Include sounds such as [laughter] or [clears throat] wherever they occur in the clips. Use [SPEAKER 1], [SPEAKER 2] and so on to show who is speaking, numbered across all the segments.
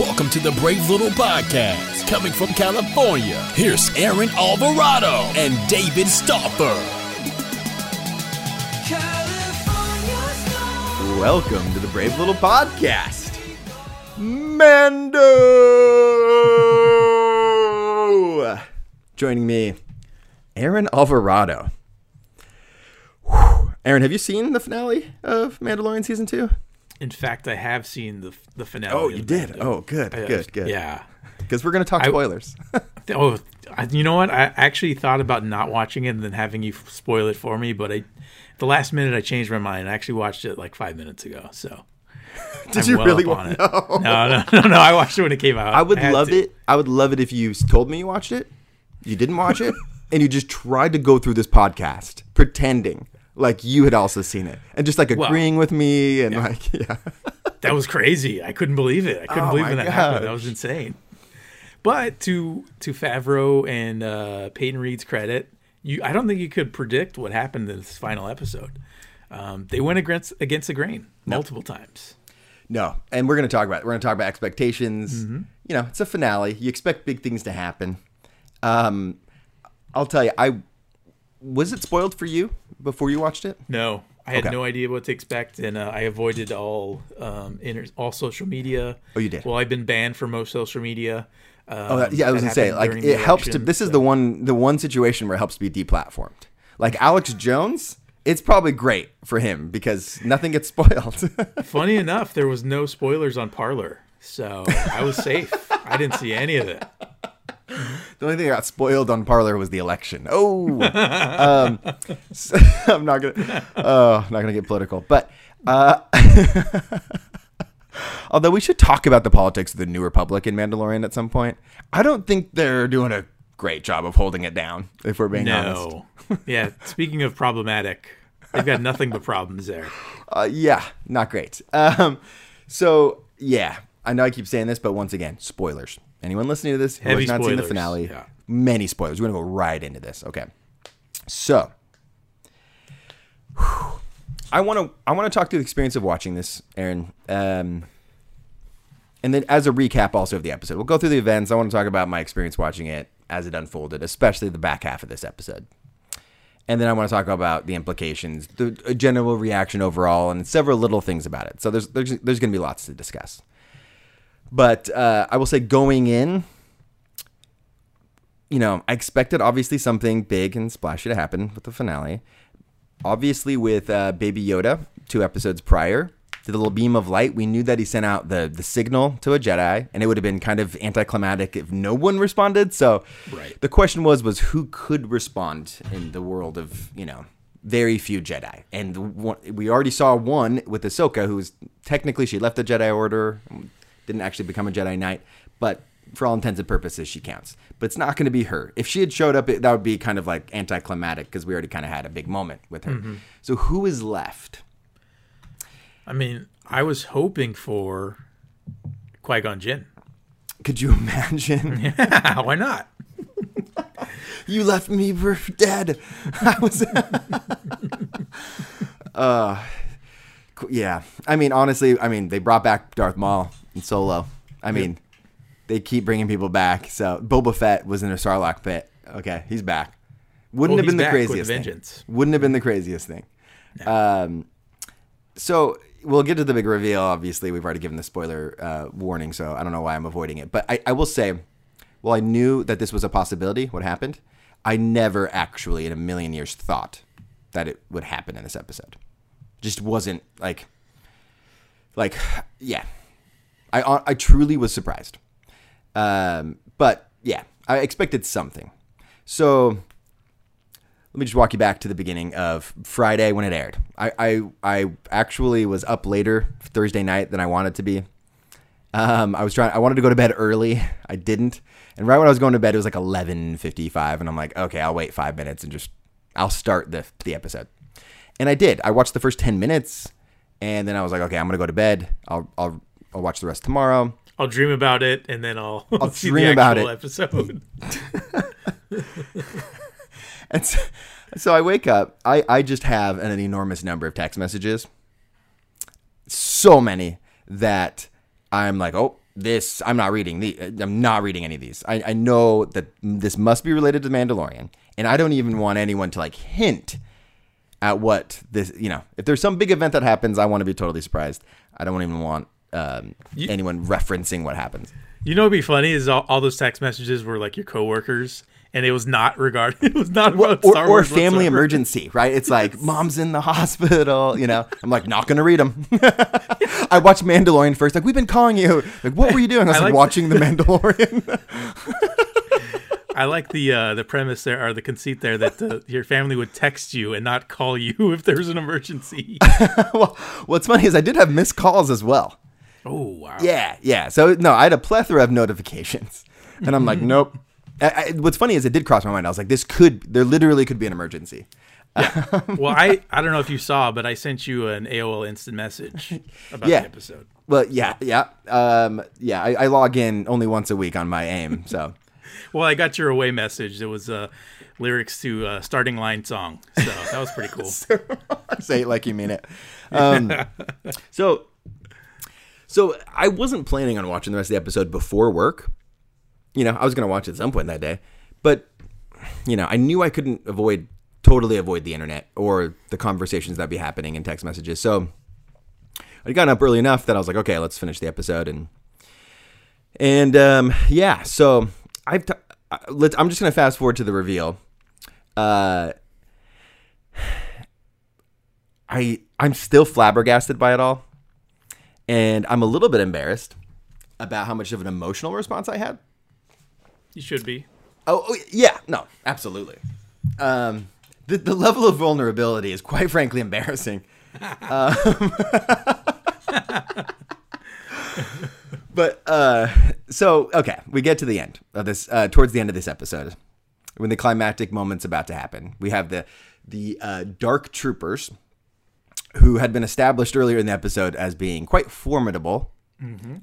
[SPEAKER 1] Welcome to the Brave Little Podcast. Coming from California, here's Aaron Alvarado and David Stauffer.
[SPEAKER 2] Welcome to the Brave Little Podcast. Mando! Joining me, Aaron Alvarado. Whew. Aaron, have you seen the finale of Mandalorian season two?
[SPEAKER 3] In fact, I have seen the the finale.
[SPEAKER 2] Oh, you did. Oh, good,
[SPEAKER 3] I-
[SPEAKER 2] good, good.
[SPEAKER 3] Yeah.
[SPEAKER 2] Because we're going to talk
[SPEAKER 3] I-
[SPEAKER 2] spoilers. [laughs] [laughs]
[SPEAKER 3] Oh, I- you know what? I actually thought about not watching it and then having you spoil it for me, but I, the last minute, I changed my mind. I actually watched it like five minutes ago. So, [laughs]
[SPEAKER 2] Did
[SPEAKER 3] I'm
[SPEAKER 2] you
[SPEAKER 3] well
[SPEAKER 2] really want
[SPEAKER 3] it?
[SPEAKER 2] to
[SPEAKER 3] No, no, no, no. I watched it when it came out.
[SPEAKER 2] I would
[SPEAKER 3] had
[SPEAKER 2] love
[SPEAKER 3] to.
[SPEAKER 2] it. I would love it if you told me you watched it, you didn't watch it, and you just tried to go through this podcast pretending like you had also seen it and just like
[SPEAKER 3] Well,
[SPEAKER 2] agreeing with me and like [laughs] yeah.
[SPEAKER 3] That was crazy. I couldn't believe it. I couldn't
[SPEAKER 2] Oh
[SPEAKER 3] believe when that happened. That was insane. But to to Favreau and uh, Peyton Reed's credit, you I don't think you could predict what happened in this final episode. Um, they went against against the grain multiple times.
[SPEAKER 2] No, and we're going to talk about we're going to talk about expectations. You know, it's a finale. You expect big things to happen. Um, I'll tell you, I was it spoiled for you before you watched it.
[SPEAKER 3] No, I had
[SPEAKER 2] Okay.
[SPEAKER 3] no idea what to expect, and uh, I avoided all um, inter- all social media.
[SPEAKER 2] Oh, you did?
[SPEAKER 3] Well, I've been banned from most social media. Um,
[SPEAKER 2] Oh, that- yeah, I was gonna say like it helps to. This is the one the one situation where it helps to be deplatformed. Like Alex Jones, it's probably great for him because nothing gets [laughs] spoiled. [laughs]
[SPEAKER 3] Funny enough, there was no spoilers on Parler, so I was safe. I didn't see any of it.
[SPEAKER 2] The only thing that got spoiled on Parler was the election. Oh, [laughs] um, so- [laughs] I'm not gonna. Oh, not gonna get political, but uh, [laughs] although we should talk about the politics of the New Republic in Mandalorian at some point. I don't think they're doing a great job of holding it down. If we're being honest,
[SPEAKER 3] No. yeah. Speaking of problematic, they've got nothing but problems there.
[SPEAKER 2] uh, yeah, not great. Um, so yeah, I know I keep saying this, but once again, spoilers. Anyone listening to this who
[SPEAKER 3] Heavy
[SPEAKER 2] has not seen the finale,
[SPEAKER 3] yeah.
[SPEAKER 2] many spoilers. We're gonna go right into this. Okay, so I want to I want to talk through the experience of watching this, Aaron. Um, and then as a recap also of the episode, we'll go through the events. I want to talk about my experience watching it as it unfolded, especially the back half of this episode. And then I want to talk about the implications, the general reaction overall, and several little things about it. So there's there's, there's going to be lots to discuss. But uh, I will say, going in, you know, I expected obviously something big and splashy to happen with the finale. Obviously, with uh, Baby Yoda, two episodes prior, the little beam of light, we knew that he sent out the the signal to a Jedi, and it would have been kind of anticlimactic if no one responded. So,
[SPEAKER 3] Right.
[SPEAKER 2] the question was was who could respond in the world of you know very few Jedi, and one, we already saw one with Ahsoka, who's technically she left the Jedi Order, didn't actually become a Jedi Knight, but for all intents and purposes, she counts. But it's not going to be her. If she had showed up, it, that would be kind of like anticlimactic because we already kind of had a big moment with her. So who is left?
[SPEAKER 3] I mean, I was hoping for Qui Gon Jinn.
[SPEAKER 2] Could you [laughs] imagine?
[SPEAKER 3] Yeah, [laughs] Why not? [laughs]
[SPEAKER 2] you left me for dead. I was. uh, yeah. I mean, honestly, I mean, they brought back Darth Maul and Solo. I mean, they keep bringing people back. So Boba Fett was in a Sarlacc pit. Okay, he's back. Wouldn't have
[SPEAKER 3] he's
[SPEAKER 2] been the
[SPEAKER 3] back with
[SPEAKER 2] craziest thing. Wouldn't have been the craziest thing. Um, so we'll get to the big reveal. Obviously, we've already given the spoiler uh, warning, so I don't know why I'm avoiding it. But I, I will say, well, I knew that this was a possibility. What happened? I never actually, in a million years, thought that it would happen in this episode. Just wasn't like, like, yeah. I I truly was surprised. Um, but yeah, I expected something. So let me just walk you back to the beginning of Friday when it aired. I, I, I actually was up later Thursday night than I wanted to be. Um, I was trying. I wanted to go to bed early. I didn't. And right when I was going to bed, it was like eleven fifty five, and I'm like, okay, I'll wait five minutes and just I'll start the the episode. And I did. I watched the first ten minutes, and then I was like, okay, I'm gonna go to bed. I'll I'll I'll watch the rest tomorrow.
[SPEAKER 3] I'll dream about it and then I'll, [laughs]
[SPEAKER 2] I'll
[SPEAKER 3] see
[SPEAKER 2] dream
[SPEAKER 3] the
[SPEAKER 2] about it.
[SPEAKER 3] episode. [laughs]
[SPEAKER 2] And so, so I wake up. I, I just have an, enormous number of text messages. So many that I'm like, oh, this I'm not reading the I'm not reading any of these. I, I know that this must be related to Mandalorian, and I don't even want anyone to like hint at what this. You know, if there's some big event that happens, I want to be totally surprised. I don't even want um, anyone referencing what happens.
[SPEAKER 3] You know, what'd be funny is all, all those text messages were like your coworkers, and it was not regarding. [laughs] It was not about
[SPEAKER 2] Or,
[SPEAKER 3] Star
[SPEAKER 2] or family
[SPEAKER 3] whatsoever.
[SPEAKER 2] emergency, right? It's like [laughs] mom's in the hospital. You know, I'm like not gonna read them. [laughs] I watched Mandalorian first. Like we've been calling you. Like what were you doing? I was
[SPEAKER 3] I
[SPEAKER 2] like,
[SPEAKER 3] like-
[SPEAKER 2] watching the Mandalorian.
[SPEAKER 3] I like the uh, the premise there or the conceit there that the, your family would text you and not call you if there's an emergency.
[SPEAKER 2] well, what's funny is I did have missed calls as well.
[SPEAKER 3] Oh wow!
[SPEAKER 2] Yeah, yeah. So no, I had a plethora of notifications, and I'm like, [laughs] nope. I, I, what's funny is it did cross my mind. I was like, this could, there literally could be an emergency. [laughs]
[SPEAKER 3] Well, I I don't know if you saw, but I sent you an AOL instant message [laughs] about
[SPEAKER 2] Yeah.
[SPEAKER 3] the episode.
[SPEAKER 2] Well, yeah, yeah, um, yeah. I, I log in only once a week on my AIM, so
[SPEAKER 3] Well, I got your away message. It was uh, lyrics to uh, starting line song, so that was pretty cool.
[SPEAKER 2] say it like you mean it. Um, so, so I wasn't planning on watching the rest of the episode before work. You know, I was going to watch it at some point that day, but you know, I knew I couldn't avoid totally avoid the internet or the conversations that be happening in text messages. So I'd gotten up early enough that I was like, okay, let's finish the episode and and um, yeah. So I've t- uh, let's. I'm just gonna fast forward to the reveal. Uh, [sighs] I I'm still flabbergasted by it all, and I'm a little bit embarrassed about how much of an emotional response I had.
[SPEAKER 3] You should be.
[SPEAKER 2] Oh, oh, yeah, no, absolutely. Um, the the level of vulnerability is quite frankly embarrassing. Um, [laughs] but uh, so okay, we get to the end of this. Uh, towards the end of this episode, when the climactic moment's about to happen, we have the the uh, dark troopers who had been established earlier in the episode as being quite formidable.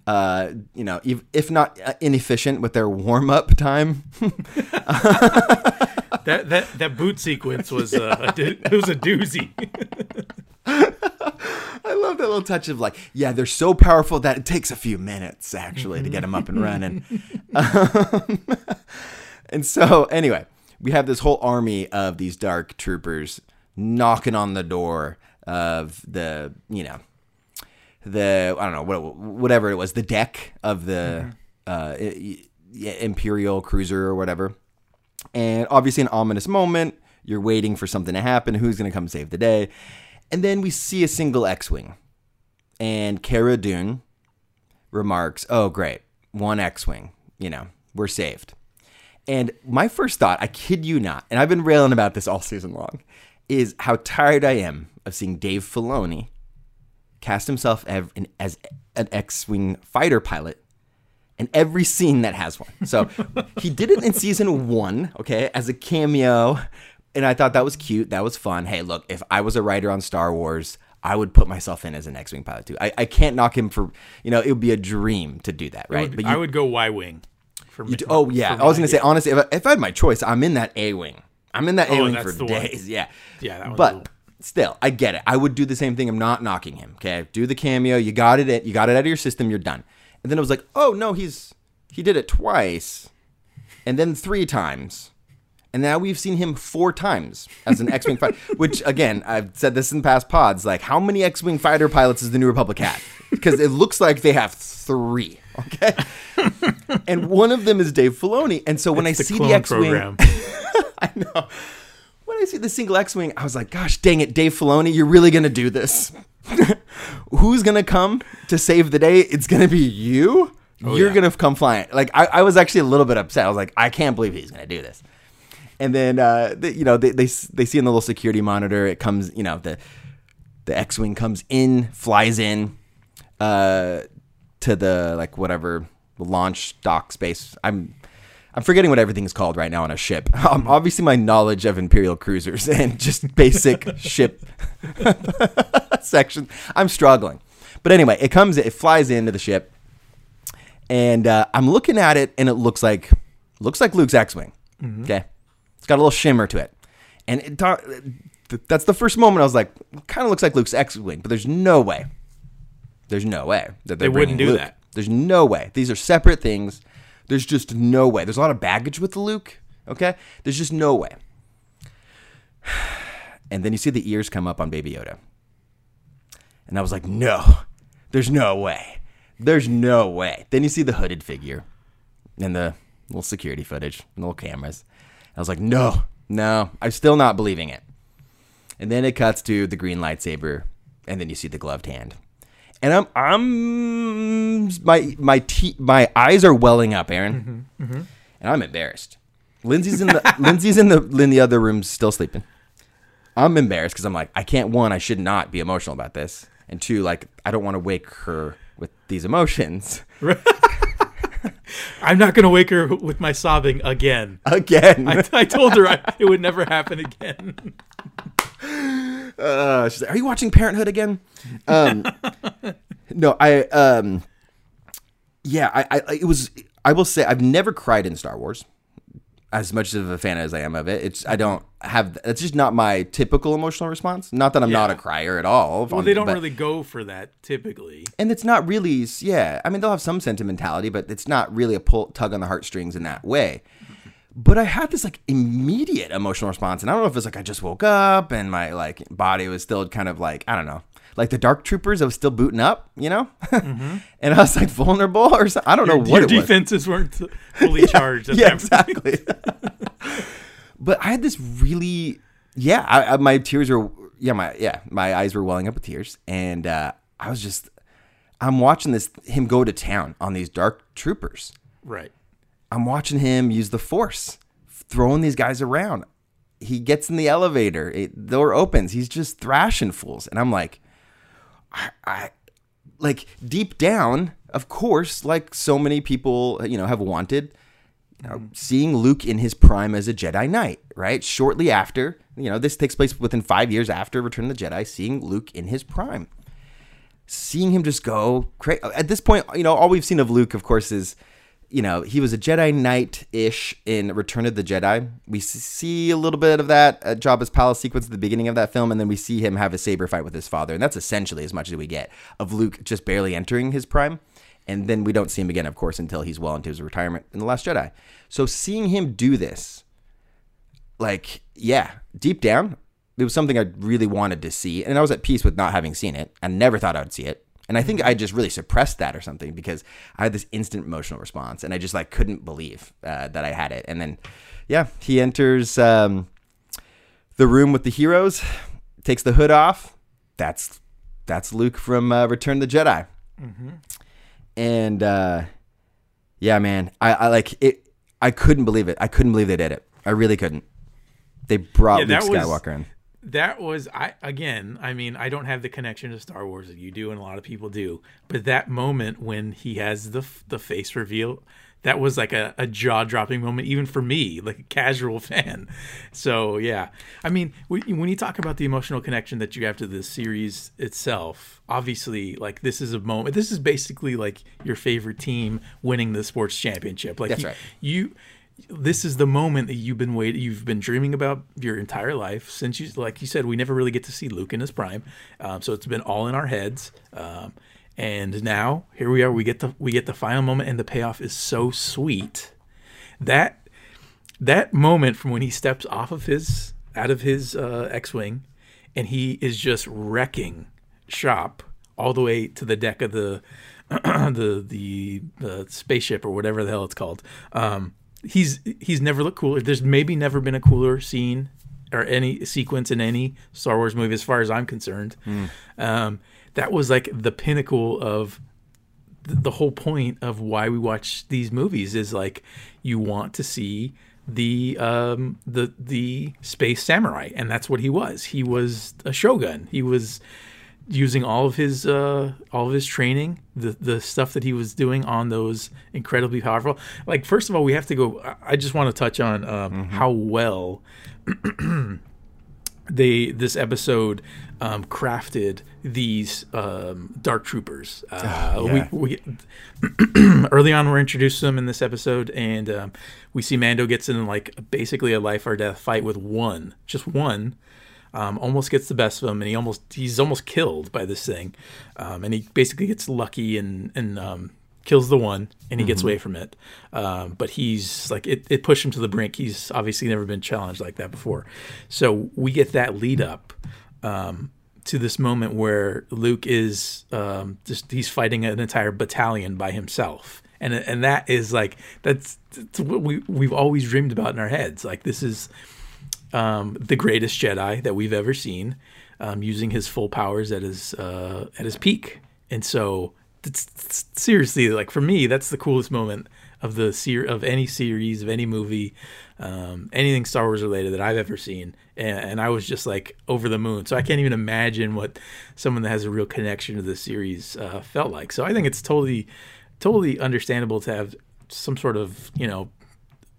[SPEAKER 2] Uh, you know, if, if not uh, inefficient with their warm up time. [laughs] [laughs]
[SPEAKER 3] That that that boot sequence was uh, a, it was a doozy. [laughs]
[SPEAKER 2] I love that little touch of like, yeah, they're so powerful that it takes a few minutes actually to get them up and running. Um, and so, anyway, we have this whole army of these dark troopers knocking on the door of the, you know, the I don't know what whatever it was, the deck of the uh, i- i- Imperial cruiser or whatever. And obviously, an ominous moment. You're waiting for something to happen. Who's going to come save the day? And then we see a single X-wing, and Cara Dune remarks, "Oh, great, one X-wing. You know, we're saved." And my first thought, I kid you not, and I've been railing about this all season long, is how tired I am of seeing Dave Filoni cast himself as an X-wing fighter pilot in every scene that has one. So [laughs] he did it in season one, okay, as a cameo, and I thought that was cute. That was fun. Hey, look, if I was a writer on Star Wars, I would put myself in as an X-wing pilot too. I, I can't knock him for, you know, it would be a dream to do that, right?
[SPEAKER 3] But I would go Y wing. For me.
[SPEAKER 2] You do- oh yeah, I was gonna say honestly, if I, if I had my choice, I'm in that A wing. I'm in that A
[SPEAKER 3] Oh,
[SPEAKER 2] wing
[SPEAKER 3] that's
[SPEAKER 2] for
[SPEAKER 3] the one.
[SPEAKER 2] days. Yeah,
[SPEAKER 3] Yeah,
[SPEAKER 2] but
[SPEAKER 3] cool.
[SPEAKER 2] Still, I get it. I would do the same thing. I'm not knocking him. Okay, do the cameo. You got it. You got it out of your system. You're done. And then it was like, oh no, he's he did it twice, and then three times. And now we've seen him four times as an X-wing fighter. [laughs] Which again, I've said this in past pods. Like, how many X-wing fighter pilots does the New Republic have? Because it looks like they have three. Okay, and one of them is Dave Filoni. And so when
[SPEAKER 3] It's
[SPEAKER 2] I
[SPEAKER 3] the
[SPEAKER 2] see the X-wing. [laughs] I know. When I see the single X-wing, I was like, "Gosh, dang it, Dave Filoni, you're really gonna do this? [laughs] Who's gonna come to save the day? It's gonna be you. you're
[SPEAKER 3] Oh, yeah.
[SPEAKER 2] gonna come flying." Like I, I was actually a little bit upset. I was like, "I can't believe he's gonna do this." And then, uh, the, you know, they, they they see in the little security monitor, it comes, you know, the the X-wing comes in, flies in, uh, to the like whatever launch dock space. I'm I'm forgetting what everything's called right now on a ship. [laughs] Um, obviously, my knowledge of Imperial cruisers [laughs] and just basic [laughs] ship section, I'm struggling. But anyway, it comes, it flies into the ship, and uh, I'm looking at it, and it looks like looks like Luke's X-wing. Okay, it's got a little shimmer to it, and it, that's the first moment I was like, kind of looks like Luke's X-wing, but there's no way. There's no way that they're
[SPEAKER 3] wouldn't do
[SPEAKER 2] Luke.
[SPEAKER 3] that.
[SPEAKER 2] There's no way. These are separate things. There's just no way. There's a lot of baggage with the Luke. Okay, there's just no way. [sighs] And then you see the ears come up on Baby Yoda, and I was like, no, there's no way. There's no way. Then you see the hooded figure and the little security footage and little cameras. I was like, no, no, I'm still not believing it. And then it cuts to the green lightsaber, and then you see the gloved hand. And I'm, I'm, my, my, te- my eyes are welling up, Aaron, mm-hmm, mm-hmm. and I'm embarrassed. Lindsay's in the, [laughs] Lindsay's in the, in the other room, still sleeping. I'm embarrassed because I'm like, I can't. One, I should not be emotional about this, and two, like, I don't want to wake her with these emotions [laughs]
[SPEAKER 3] I'm not going to wake her with my sobbing again.
[SPEAKER 2] again.
[SPEAKER 3] I, I told her I, it would never happen again. [laughs]
[SPEAKER 2] Uh, she's like, "Are you watching Parenthood again?" Um, [laughs] no, I um, yeah, I, I, it was. I will say, I've never cried in Star Wars. As much of a fan as I am of it, it's I don't have. It's just not my typical emotional response. Not that I'm not a
[SPEAKER 3] Yeah.
[SPEAKER 2] crier at all.
[SPEAKER 3] Well, they don't really go for that typically.
[SPEAKER 2] and it's not really. Yeah, I mean, they'll have some sentimentality, but it's not really a pull tug on the heartstrings in that way. But I had this like immediate emotional response, and I don't know if it's like I just woke up and my like body was still kind of like I don't know, like the Dark Troopers. I was still booting up, you know, [laughs] and I was like vulnerable or something. I don't know what
[SPEAKER 3] Your
[SPEAKER 2] it was.
[SPEAKER 3] defenses weren't [laughs] fully charged. At
[SPEAKER 2] Yeah, exactly. [laughs] but I had this really, yeah, I, I, my tears were, yeah, my yeah, my eyes were welling up with tears, and uh, I was just, I'm watching this him go to town on these Dark Troopers.
[SPEAKER 3] Right.
[SPEAKER 2] I'm watching him use the force, throwing these guys around. He gets in the elevator, it, door opens, he's just thrashing fools, and I'm like, I, I, like deep down, of course, like so many people, you know, have wanted, you know, seeing Luke in his prime as a Jedi Knight, right? Shortly after, you know, this takes place within five years after Return of the Jedi, seeing Luke in his prime seeing him just go crazy. At this point, you know, all we've seen of Luke, of course, is, you know, he was a Jedi Knight ish in Return of the Jedi. We see a little bit of that at Jabba's palace sequence at the beginning of that film, and then we see him have a saber fight with his father, and that's essentially as much as we get of Luke just barely entering his prime. And then we don't see him again, of course, until he's well into his retirement in The Last Jedi. So seeing him do this, like, yeah, deep down, it was something I really wanted to see. And I was at peace with not having seen it. I never thought I would see it. And I think I just really suppressed that or something because I had this instant emotional response and I just like couldn't believe uh, that I had it. And then, yeah, he enters um, the room with the heroes, takes the hood off. That's that's Luke from uh, Return of the Jedi. And uh, yeah, man, I, I like it. I couldn't believe it. I couldn't believe they did it. I really couldn't. They brought
[SPEAKER 3] Yeah,
[SPEAKER 2] Luke
[SPEAKER 3] that was-
[SPEAKER 2] Skywalker in.
[SPEAKER 3] That was I again. I mean, I don't have the connection to Star Wars that you do, and a lot of people do. But that moment when he has the the face reveal, that was like a, a jaw dropping moment, even for me, like a casual [laughs] fan. So yeah, I mean, when when you talk about the emotional connection that you have to the series itself, obviously, like this is a moment. This is basically like your favorite team winning the sports championship. Like
[SPEAKER 2] That's
[SPEAKER 3] you,
[SPEAKER 2] right.
[SPEAKER 3] you this is the moment that you've been waiting you've been dreaming about your entire life since you like you said we never really get to see luke in his prime. Um, so it's been all in our heads. Um, and now here we are we get the we get the final moment and the payoff is so sweet. That that moment from when he steps off of his out of his uh, x-wing and he is just wrecking shop all the way to the deck of the [clears throat] the the spaceship or whatever the hell it's called. Um, he's he's never looked cooler. There's maybe never been a cooler scene or any sequence in any Star Wars movie, as far as I'm concerned. Um, that was like the pinnacle of th- the whole point of why we watch these movies is like you want to see the um the the space samurai and that's what he was he was a shogun he was using all of his uh all of his training the the stuff that he was doing on those incredibly powerful like first of all we have to go I- just want to touch on um how well [clears throat] they this episode um, crafted these um, dark troopers. Uh,
[SPEAKER 2] yeah.
[SPEAKER 3] we, we [clears throat] early on we're introduced to them in this episode, and um, we see Mando gets in like basically a life or death fight with one, just one. Um, almost gets the best of him, and he almost he's almost killed by this thing, um, and he basically gets lucky and and um, kills the one, and he gets away from it. Um, but he's like it, it pushed him to the brink. He's obviously never been challenged like that before. So we get that lead up um, to this moment where Luke is um, just he's fighting an entire battalion by himself. And, and that is like that's, that's what we we've always dreamed about in our heads. Like this is um, the greatest Jedi that we've ever seen, um, using his full powers at his uh, at his peak. And so, it's, it's- seriously, like for me, that's the coolest moment of the ser- of any series, of any movie, um, anything Star Wars related that I've ever seen. And, and I was just like over the moon. So I can't even imagine what someone that has a real connection to the series uh, felt like. So I think it's totally, totally understandable to have some sort of you know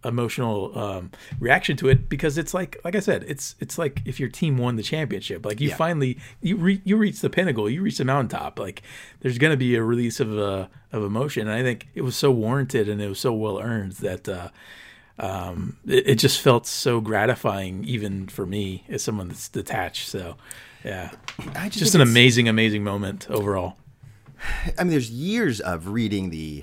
[SPEAKER 3] emotional um, reaction to it because it's like like I said it's it's like if your team won the championship like you
[SPEAKER 2] Yeah.
[SPEAKER 3] finally you re- you reach the pinnacle you reach the mountaintop like there's going to be a release of uh, of emotion. And I think it was so warranted and it was so well earned that uh, um, it, it just felt so gratifying even for me as someone that's detached. So yeah.
[SPEAKER 2] I just,
[SPEAKER 3] just an amazing amazing moment overall.
[SPEAKER 2] I mean, there's years of reading the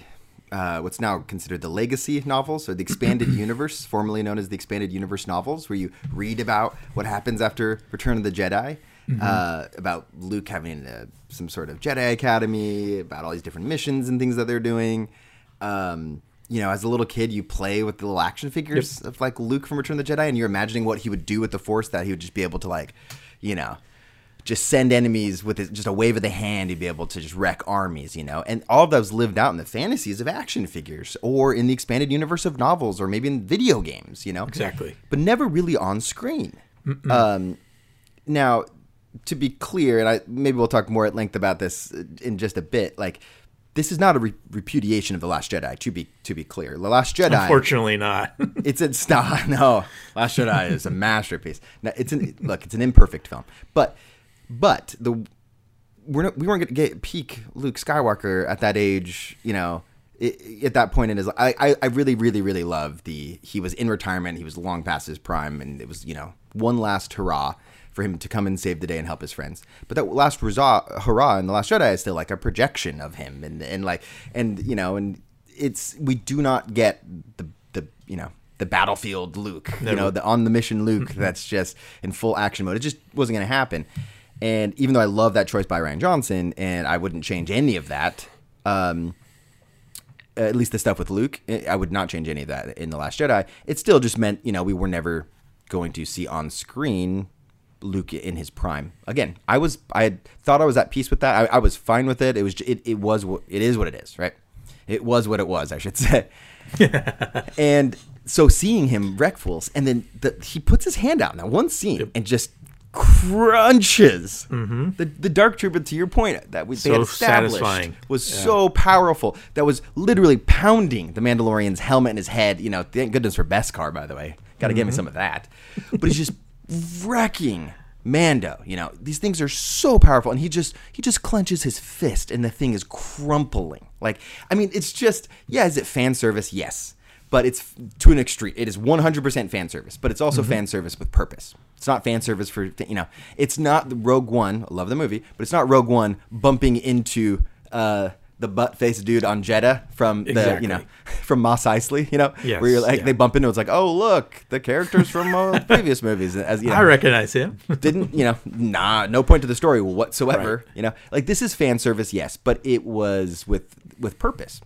[SPEAKER 2] uh, what's now considered the legacy novels, or the expanded [clears throat] universe, formerly known as the expanded universe novels, where you read about what happens after Return of the Jedi, uh, about Luke having uh some sort of Jedi Academy, about all these different missions and things that they're doing. Um, you know, as a little kid, you play with the little action figures of like Luke from Return of the Jedi, and you're imagining what he would do with the Force. That he would just be able to like, you know, just send enemies with his, just a wave of the hand he'd be able to just wreck armies you know and all of that was lived out in the fantasies of action figures or in the expanded universe of novels or maybe in video games you know
[SPEAKER 3] Exactly.
[SPEAKER 2] but never really on screen um, now to be clear and I, maybe we'll talk more at length about this in just a bit like this is not a re- repudiation of the last jedi to be to be clear the last jedi
[SPEAKER 3] unfortunately not [laughs]
[SPEAKER 2] it's a stop. No, [laughs] Last Jedi is a masterpiece. No, it's an look. It's an imperfect film, but but the we're not, we weren't going to get peak Luke Skywalker at that age. You know, i at that point in his, I, I I really really really love the he was in retirement. He was long past his prime, and it was you know one last hurrah for him to come and save the day and help his friends. But that last hurrah, hurrah in the Last Jedi is still like a projection of him, and and like and you know and it's we do not get the the you know the battlefield Luke, you know, the on the mission Luke [laughs] that's just in full action mode. It just wasn't going to happen. And even though I love that choice by Rian Johnson, and I wouldn't change any of that, um, at least the stuff with Luke, I I would not change any of that in the Last Jedi. It still just meant you know we were never going to see on screen Luke in his prime again. I was I had thought I was at peace with that. I, I was fine with it. It was it, it was what it is what it is, right? It was what it was, I should [laughs] say. [laughs] and so seeing him wreck fools, and then the, he puts his hand out in that one scene and just crunches mm-hmm. the the dark trooper. To your point, that we they had established
[SPEAKER 3] satisfying.
[SPEAKER 2] was so powerful that was literally pounding the Mandalorian's helmet in his head. You know, thank goodness for Beskar, by the way. Got to give me mm-hmm. some of that. But he's just wrecking Mando. You know, these things are so powerful, and he just he just clenches his fist, and the thing is crumpling. Like, I mean, it's just yeah. Is it fan service? Yes. But it's to an extreme. It is 100% fan service, but it's also fan service with purpose. It's not fan service for you know. It's not Rogue One. I love the movie, but it's not Rogue One bumping into uh, the butt faced dude on Jedha from the you know [laughs] from Mos Eisley. You know,
[SPEAKER 3] Yes,
[SPEAKER 2] where you're like
[SPEAKER 3] yeah.
[SPEAKER 2] they bump into. It's like oh look, the characters from uh, [laughs] previous movies. As you know,
[SPEAKER 3] I recognize him. [laughs]
[SPEAKER 2] didn't you know nah no point to the story whatsoever
[SPEAKER 3] Right.
[SPEAKER 2] you know like this is fan service yes but it was with with purpose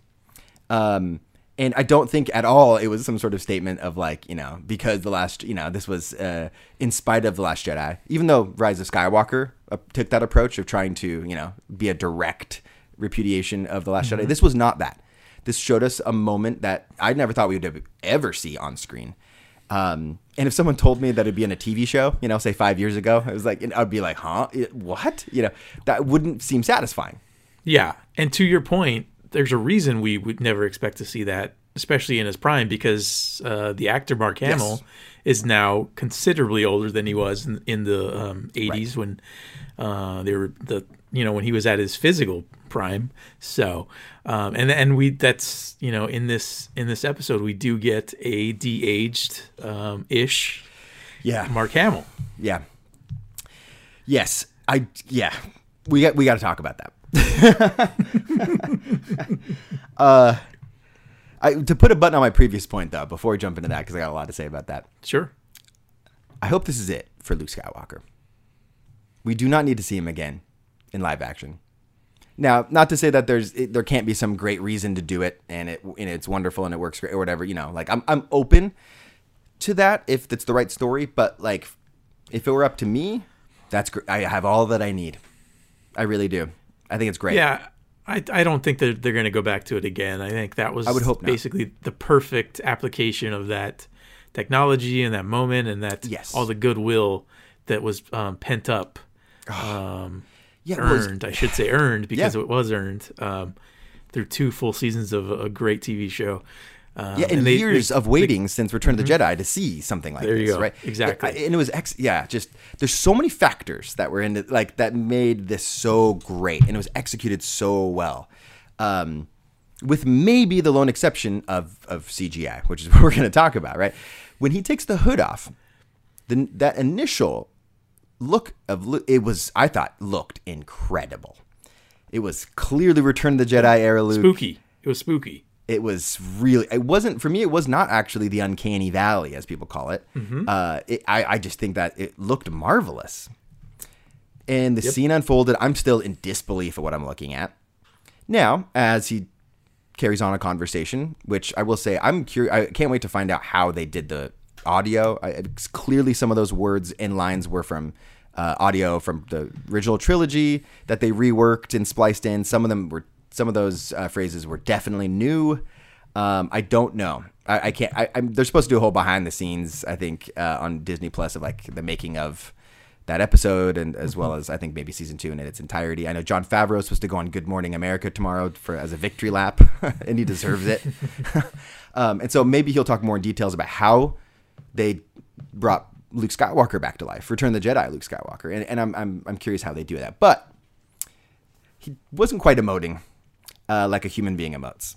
[SPEAKER 2] um and i don't think at all it was some sort of statement of like you know because the last you know this was uh in spite of the last jedi even though rise of skywalker uh, took that approach of trying to you know be a direct repudiation of the last jedi this was not that. This showed us a moment that i never thought we would ever see on screen. Um, and if someone told me that it'd be in a TV show, you know, say five years ago, I was like, I'd be like, huh, It- what? You know, that wouldn't seem satisfying.
[SPEAKER 3] Yeah, and to your point, there's a reason we would never expect to see that, especially in his prime, because uh, the actor Mark Hamill
[SPEAKER 2] Yes.
[SPEAKER 3] is now considerably older than he was in, in the um, 80s when uh, they were the you know when he was at his physical prime. So, um, and and we that's you know in this in this episode we do get a de-aged um, ish
[SPEAKER 2] Yeah,
[SPEAKER 3] Mark Hamill.
[SPEAKER 2] yeah, yes, I yeah, we got we got to talk about that. [laughs] [laughs] Uh, I, to put a button on my previous point though, before we jump into that, because I got a lot to say about that.
[SPEAKER 3] Sure.
[SPEAKER 2] I hope this is it for Luke Skywalker. We do not need to see him again in live action. Now, not to say that there's it, there can't be some great reason to do it, and it and it's wonderful and it works great or whatever. You know, like I'm I'm open to that if it's the right story. But like, if it were up to me, that's great. I have all that I need. I really do. I think it's great.
[SPEAKER 3] Yeah, I, I don't think that they're going to go back to it again. I think that was
[SPEAKER 2] I would hope not.
[SPEAKER 3] basically the perfect application of that technology and that moment and that
[SPEAKER 2] Yes.
[SPEAKER 3] all the goodwill that was um, pent up, um,
[SPEAKER 2] Yeah, it was-
[SPEAKER 3] earned. I should say earned [laughs] because
[SPEAKER 2] Yeah.
[SPEAKER 3] it was earned um, through two full seasons of a great TV show. Um,
[SPEAKER 2] Yeah, and,
[SPEAKER 3] they-
[SPEAKER 2] years
[SPEAKER 3] they- Mm-hmm.
[SPEAKER 2] of waiting since Return of the Jedi to see something like
[SPEAKER 3] There you
[SPEAKER 2] this,
[SPEAKER 3] go.
[SPEAKER 2] right?
[SPEAKER 3] Exactly.
[SPEAKER 2] And it was ex- yeah, just there's so many factors that were in it, like that made this so great, and it was executed so well. Um, with maybe the lone exception of of CGI, which is [laughs] what we're going to talk about, right? When he takes the hood off, the that initial look of it was I thought looked incredible. It was clearly Return of the Jedi era Luke
[SPEAKER 3] spooky. It was spooky.
[SPEAKER 2] It was really it wasn't for me it was not actually the uncanny valley as people call it. Uh, it I, I just think that it looked marvelous. And the scene unfolded. I'm still in disbelief of what i'm looking at. Now as he carries on a conversation which i will say i'm curious i can't wait to find out how they did the audio. I, it's clearly some of those words and lines were from uh, audio from the original trilogy that they reworked and spliced in. Some of them were some of those uh, phrases were definitely new um, i don't know i, I can't I, I'm, they're supposed to do a whole behind the scenes i think uh, on disney plus of like the making of that episode and as well as I think maybe season two in its entirety. I know Jon Favreau is supposed to go on Good Morning America tomorrow for as a victory lap, [laughs] and he deserves it. [laughs] um, and so maybe he'll talk more in details about how they brought Luke Skywalker back to life, Return of the Jedi Luke Skywalker, and, and I'm, I'm I'm curious how they do that. But he wasn't quite emoting uh, like a human being emotes.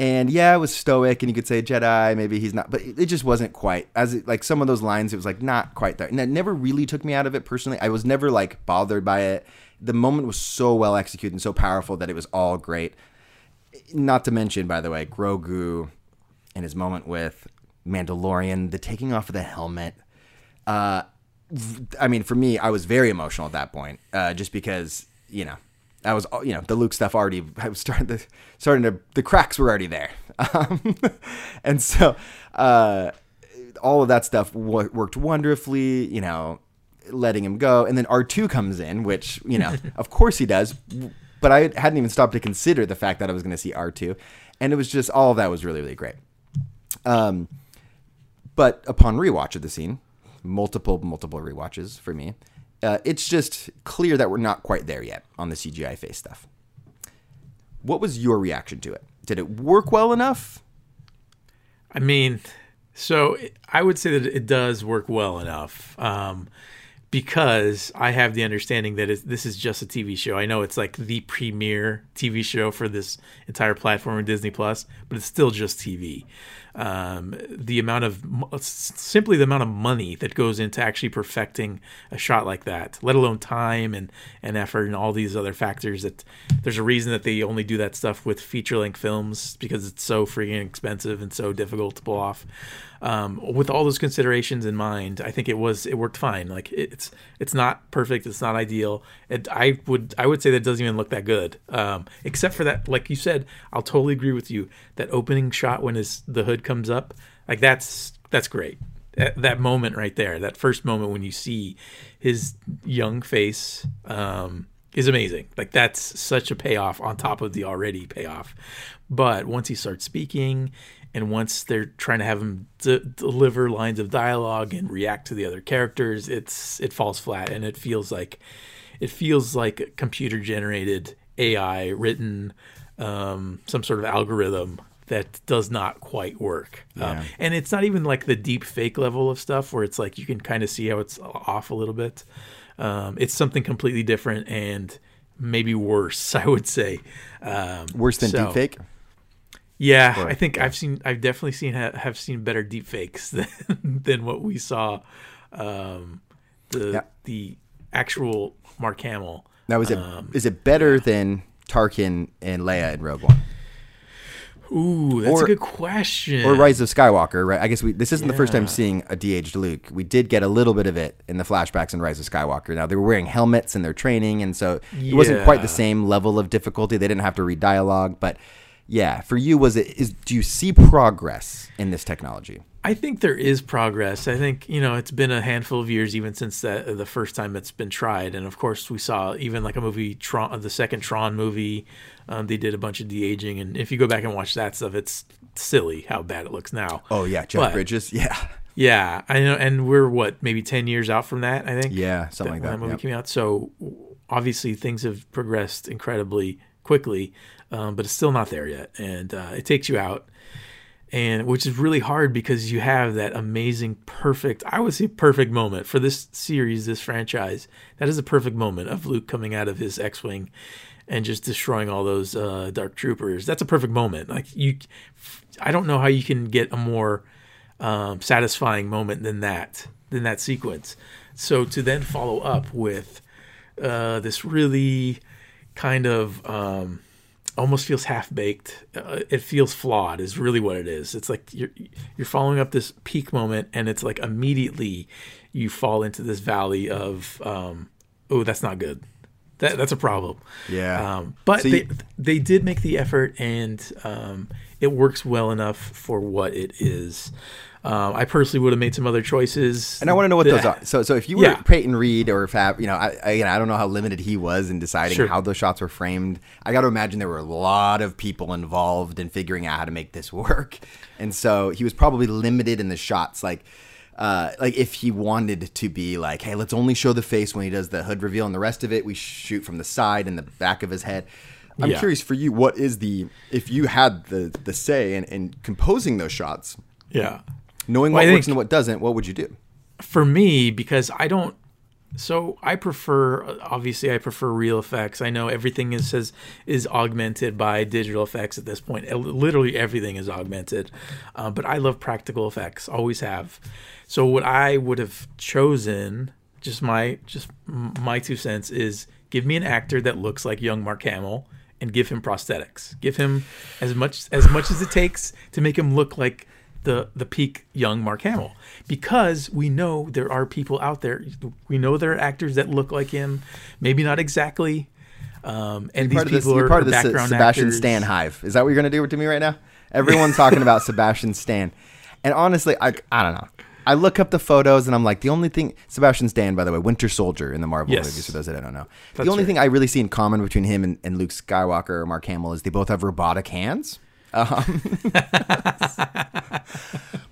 [SPEAKER 2] And yeah, it was stoic, and you could say Jedi, maybe he's not, but it just wasn't quite as it, like some of those lines. It was like not quite there, and that never really took me out of it personally. I was never like bothered by it. The moment was so well executed and so powerful that it was all great. Not to mention, by the way, Grogu and his moment with Mandalorian, the taking off of the helmet. Uh, I mean, for me, I was very emotional at that point, uh, just because you know, I was you know the Luke stuff already I [laughs] was starting to starting to the cracks were already there, [laughs] um, and so uh, all of that stuff w- worked wonderfully. You know, letting him go, and then R two comes in, which you know, [laughs] of course he does, but I hadn't even stopped to consider the fact that I was going to see R two, and it was just all of that was really really great. Um, but upon rewatch of the scene, multiple multiple rewatches for me, uh, it's just clear that we're not quite there yet on the CGI face stuff. What was your reaction to it? Did it work well enough?
[SPEAKER 3] I mean, so I would say that it does work well enough um, because I have the understanding that this is just a TV show. I know it's like the premier TV show for this entire platform in Disney Plus, but it's still just TV. Um, the amount of simply the amount of money that goes into actually perfecting a shot like that, let alone time and, and effort and all these other factors. That there's a reason that they only do that stuff with feature length films because it's so freaking expensive and so difficult to pull off. Um, with all those considerations in mind, I think it was it worked fine. Like it's it's not perfect, it's not ideal. It, I would I would say that it doesn't even look that good, um, except for that. Like you said, I'll totally agree with you. That opening shot when his the hood comes up, like that's that's great. That, that moment right there, that first moment when you see his young face. Um, is amazing. Like that's such a payoff on top of the already payoff. But once he starts speaking, and once they're trying to have him d- deliver lines of dialogue and react to the other characters, it's it falls flat, and it feels like it feels like computer generated AI written um, some sort of algorithm that does not quite work. Um, and it's not even like the deep fake level of stuff where it's like you can kind of see how it's off a little bit. Um, it's something completely different and maybe worse, [laughs] I would say. Um,
[SPEAKER 2] Worse than
[SPEAKER 3] so-
[SPEAKER 2] deepfake?
[SPEAKER 3] Yeah, I think I've seen, I've definitely seen, ha- have seen better deep fakes [laughs] than, than what we saw. Um, the
[SPEAKER 2] Yeah.
[SPEAKER 3] the actual Mark Hamill.
[SPEAKER 2] Now is it is
[SPEAKER 3] Um,
[SPEAKER 2] it better than Tarkin and Leia in Rogue One?
[SPEAKER 3] Ooh, that's
[SPEAKER 2] Or-
[SPEAKER 3] a good question.
[SPEAKER 2] or Rise of Skywalker, right? I guess we this isn't the first time seeing a de-aged Luke. We did get a little bit of it in the flashbacks in Rise of Skywalker. Now they were wearing helmets in their training, and so it wasn't quite the same level of difficulty. They didn't have to read dialogue, but yeah, for you, was it is? Do you see progress in this technology?
[SPEAKER 3] I think there is progress. I think you know it's been a handful of years even since that the first time it's been tried, and of course we saw even like a movie Tron, the second Tron movie. Um, they did a bunch of de aging, and if you go back and watch that stuff, it's silly how bad it looks now.
[SPEAKER 2] Oh yeah, Jeff
[SPEAKER 3] But-
[SPEAKER 2] Bridges, [laughs] yeah,
[SPEAKER 3] Yeah, I know, and we're what maybe ten years out from that. I think.
[SPEAKER 2] yeah, something like
[SPEAKER 3] when
[SPEAKER 2] that.
[SPEAKER 3] movie
[SPEAKER 2] yep.
[SPEAKER 3] came out. So obviously things have progressed incredibly quickly, um, but it's still not there yet, and uh, it takes you out, and which is really hard because you have that amazing, perfect, I would say perfect moment for this series, this franchise. That is a perfect moment of Luke coming out of his X-wing. And just destroying all those uh, dark troopers. That's a perfect moment. Like you, I don't know how you can get a more um, satisfying moment than that than that sequence. So to then follow up with uh, this really kind of um, almost feels half baked. Uh, it feels flawed. Is really what it is. It's like you're you're following up this peak moment, and it's like immediately you fall into this valley of um, oh that's not good. That, that's a problem.
[SPEAKER 2] Yeah.
[SPEAKER 3] Um, but
[SPEAKER 2] So
[SPEAKER 3] they,
[SPEAKER 2] you-
[SPEAKER 3] they did make the effort, and um, it works well enough for what it is. Um, I personally would have made some other choices,
[SPEAKER 2] And I want to know what
[SPEAKER 3] that-
[SPEAKER 2] those are. So, so if you were
[SPEAKER 3] Yeah.
[SPEAKER 2] Peyton Reed or Fab, you know, I, I, again, I don't know how limited he was in deciding
[SPEAKER 3] Sure.
[SPEAKER 2] how those shots were framed. I got to imagine there were a lot of people involved in figuring out how to make this [laughs] work, and so he was probably limited in the shots. Like, uh, like if he wanted to be like, hey, let's only show the face when he does the hood reveal, and the rest of it we shoot from the side and the back of his head. I'm
[SPEAKER 3] Yeah.
[SPEAKER 2] curious for you, what is the if you had the the say in, in composing those shots,
[SPEAKER 3] Yeah.
[SPEAKER 2] Knowing
[SPEAKER 3] Well,
[SPEAKER 2] what works and what doesn't, what would you do?
[SPEAKER 3] for me because I don't. So I prefer obviously I prefer real effects. I know everything is says is augmented by digital effects at this point. Literally everything is augmented, uh, but I love practical effects. Always have. So what I would have chosen, just my just my two cents, is give me an actor that looks like young Mark Hamill and give him prosthetics. Give him as much as much as it takes to make him look like the the peak young Mark Hamill because we know there are people out there. We know there are actors that look like him, maybe not exactly. Um, and these
[SPEAKER 2] of this,
[SPEAKER 3] people
[SPEAKER 2] you're
[SPEAKER 3] are
[SPEAKER 2] part of the
[SPEAKER 3] background
[SPEAKER 2] Sebastian
[SPEAKER 3] actors.
[SPEAKER 2] Stan hive. Is that what you're going to do to me right now? Everyone's [laughs] talking about Sebastian Stan, and honestly, I I don't know. I look up the photos and I'm like, the only thing Sebastian Stan, by the way, Winter Soldier in the Marvel
[SPEAKER 3] Yes.
[SPEAKER 2] movies. For those that I don't know,
[SPEAKER 3] That's
[SPEAKER 2] the only
[SPEAKER 3] right.
[SPEAKER 2] thing I really see in common between him and, and Luke Skywalker or Mark Hamill is they both have robotic hands. Um, [laughs]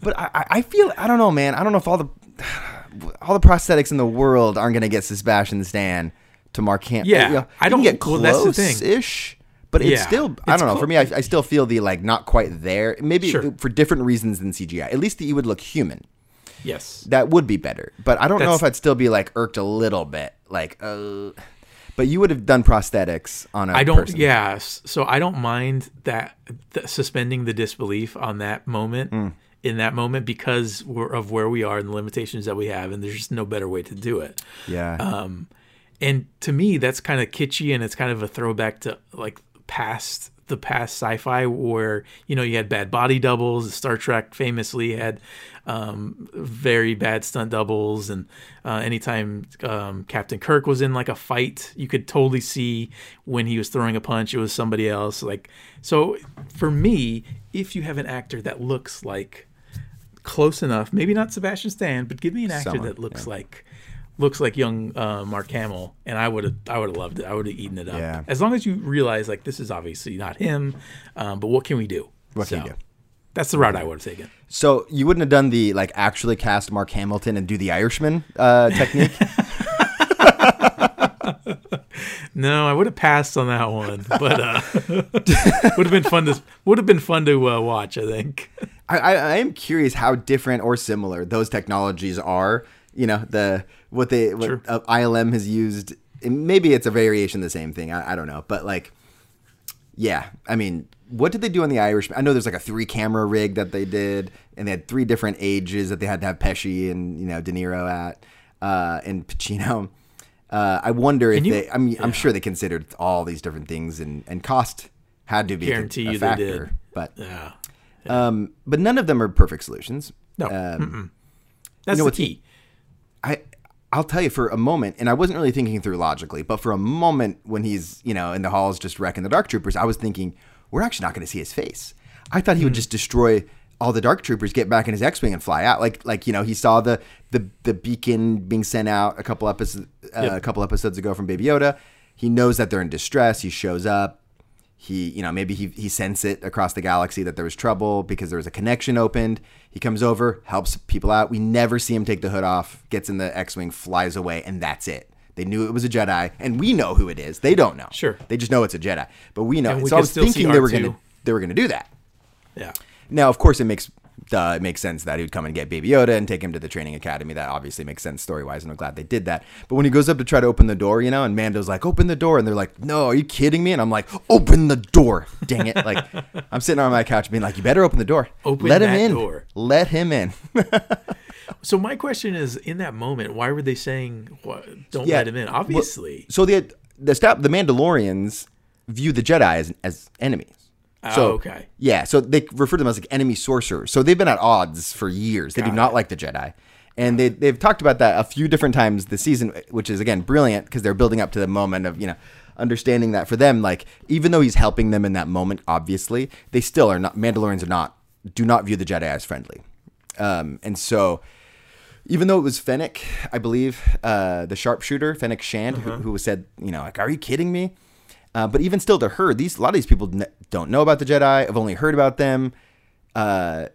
[SPEAKER 2] but I, I- feel I don't know, man. I don't know if all the [sighs] all the prosthetics in the world aren't going to get Sebastian Stan to Mark Hamill.
[SPEAKER 3] Yeah, I don't-
[SPEAKER 2] get
[SPEAKER 3] well, that's the
[SPEAKER 2] close
[SPEAKER 3] thing.
[SPEAKER 2] ish, but it's
[SPEAKER 3] Yeah,
[SPEAKER 2] still I
[SPEAKER 3] it's
[SPEAKER 2] don't know. For me, I, I still feel the like not quite there. Maybe
[SPEAKER 3] Sure.
[SPEAKER 2] for different reasons than CGI. At least that you would look human.
[SPEAKER 3] Yes.
[SPEAKER 2] That would be better. But I don't know if I'd still be like irked a little bit. Like, uh, but you would have done prosthetics on a
[SPEAKER 3] I don't.
[SPEAKER 2] person.
[SPEAKER 3] Yeah. So I don't mind that th- suspending the disbelief on that moment.
[SPEAKER 2] Mm.
[SPEAKER 3] In that moment, because we're, of where we are and the limitations that we have, and there's just no better way to do it.
[SPEAKER 2] Yeah.
[SPEAKER 3] Um, and to me, that's kind of kitschy, and it's kind of a throwback to like past the past sci-fi where you know you had bad body doubles. Star Trek famously had um, very bad stunt doubles, and uh, anytime um, Captain Kirk was in like a fight, you could totally see when he was throwing a punch, it was somebody else. Like so, for me, if you have an actor that looks like close enough, maybe not Sebastian Stan, but give me an actor
[SPEAKER 2] Someone,
[SPEAKER 3] that looks
[SPEAKER 2] yeah.
[SPEAKER 3] like looks like young uh, Mark Hamill, and I would have I would have loved it. I would have eaten it up.
[SPEAKER 2] Yeah.
[SPEAKER 3] As long as you realize like this is obviously not him, um, but what can we do?
[SPEAKER 2] What can you do?
[SPEAKER 3] That's the route I would have taken.
[SPEAKER 2] So you wouldn't have done the like actually cast Mark Hamilton and do the Irishman uh, technique? [laughs]
[SPEAKER 3] No, I would have passed on that one, but uh, [laughs] would have been fun to would have been fun to uh, watch. I think.
[SPEAKER 2] I, I, I am curious how different or similar those technologies are. You know, the what they what
[SPEAKER 3] Sure.
[SPEAKER 2] uh, ILM has used. Maybe it's a variation of the same thing. I, I don't know, but like, yeah. I mean, what did they do on the Irish? I know there's like a three camera rig that they did, and they had three different ages that they had to have Pesci and you know De Niro at, uh, and Pacino. Uh, I wonder if
[SPEAKER 3] you-
[SPEAKER 2] they. I mean, I'm sure they considered all these different things and and cost had to be
[SPEAKER 3] Guarantee
[SPEAKER 2] a,
[SPEAKER 3] you they
[SPEAKER 2] factor.
[SPEAKER 3] did.
[SPEAKER 2] But
[SPEAKER 3] Yeah.
[SPEAKER 2] um, but none of them are perfect solutions.
[SPEAKER 3] No.
[SPEAKER 2] Um,
[SPEAKER 3] That's
[SPEAKER 2] know
[SPEAKER 3] the key.
[SPEAKER 2] I'll tell you for a moment, and I wasn't really thinking through logically, but for a moment when he's you know in the halls just wrecking the dark troopers, I was thinking we're actually not going to see his face. I thought he
[SPEAKER 3] Hmm.
[SPEAKER 2] would just destroy all the dark troopers, get back in his X-wing, and fly out. Like like you know he saw the the the beacon being sent out a couple episodes uh,
[SPEAKER 3] Yep.
[SPEAKER 2] a couple episodes ago from Baby Yoda. He knows that they're in distress. He shows up. He, you know, maybe he, he sensed it across the galaxy that there was trouble because there was a connection opened. He comes over, helps people out. We never see him take the hood off, gets in the X Wing, flies away, and that's it. They knew it was a Jedi, and we know who it is. They don't know.
[SPEAKER 3] Sure.
[SPEAKER 2] They just know it's a Jedi. But we know.
[SPEAKER 3] And we
[SPEAKER 2] so I was thinking they were gonna they were gonna do that.
[SPEAKER 3] Yeah.
[SPEAKER 2] Now, of course, it makes uh, it makes sense that he would come and get Baby Yoda and take him to the training academy. That obviously makes sense story wise, and I'm glad they did that. But when he goes up to try to open the door, you know, and Mando's like, "Open the door," and they're like, "No, are you kidding me?" And I'm like, "Open the door!" Dang it! Like [laughs] I'm sitting on my couch being like, "You better open the door.
[SPEAKER 3] Open
[SPEAKER 2] Let him in.
[SPEAKER 3] door."
[SPEAKER 2] Let him in." [laughs]
[SPEAKER 3] So my question is, in that moment, why were they saying what, "Don't
[SPEAKER 2] Yeah.
[SPEAKER 3] let him in"? Obviously,
[SPEAKER 2] so the the stop the Mandalorians view the Jedi as as enemies. So,
[SPEAKER 3] Oh, okay.
[SPEAKER 2] Yeah, so they refer to them as like enemy sorcerers. So they've been at odds for years. They do not
[SPEAKER 3] it.
[SPEAKER 2] like the Jedi. And they, they've talked about that a few different times this season, which is, again, brilliant because they're building up to the moment of, you know, understanding that for them, like, even though he's helping them in that moment, obviously, they still are not, Mandalorians are not, do not view the Jedi as friendly. Um, and so, even though it was Fennec, I believe, uh, the sharpshooter, Fennec Shand, who, who said, you know, like, are you kidding me? Uh, but even still, to her, these a lot of these people n- don't know about the Jedi. Have only heard about them. Uh,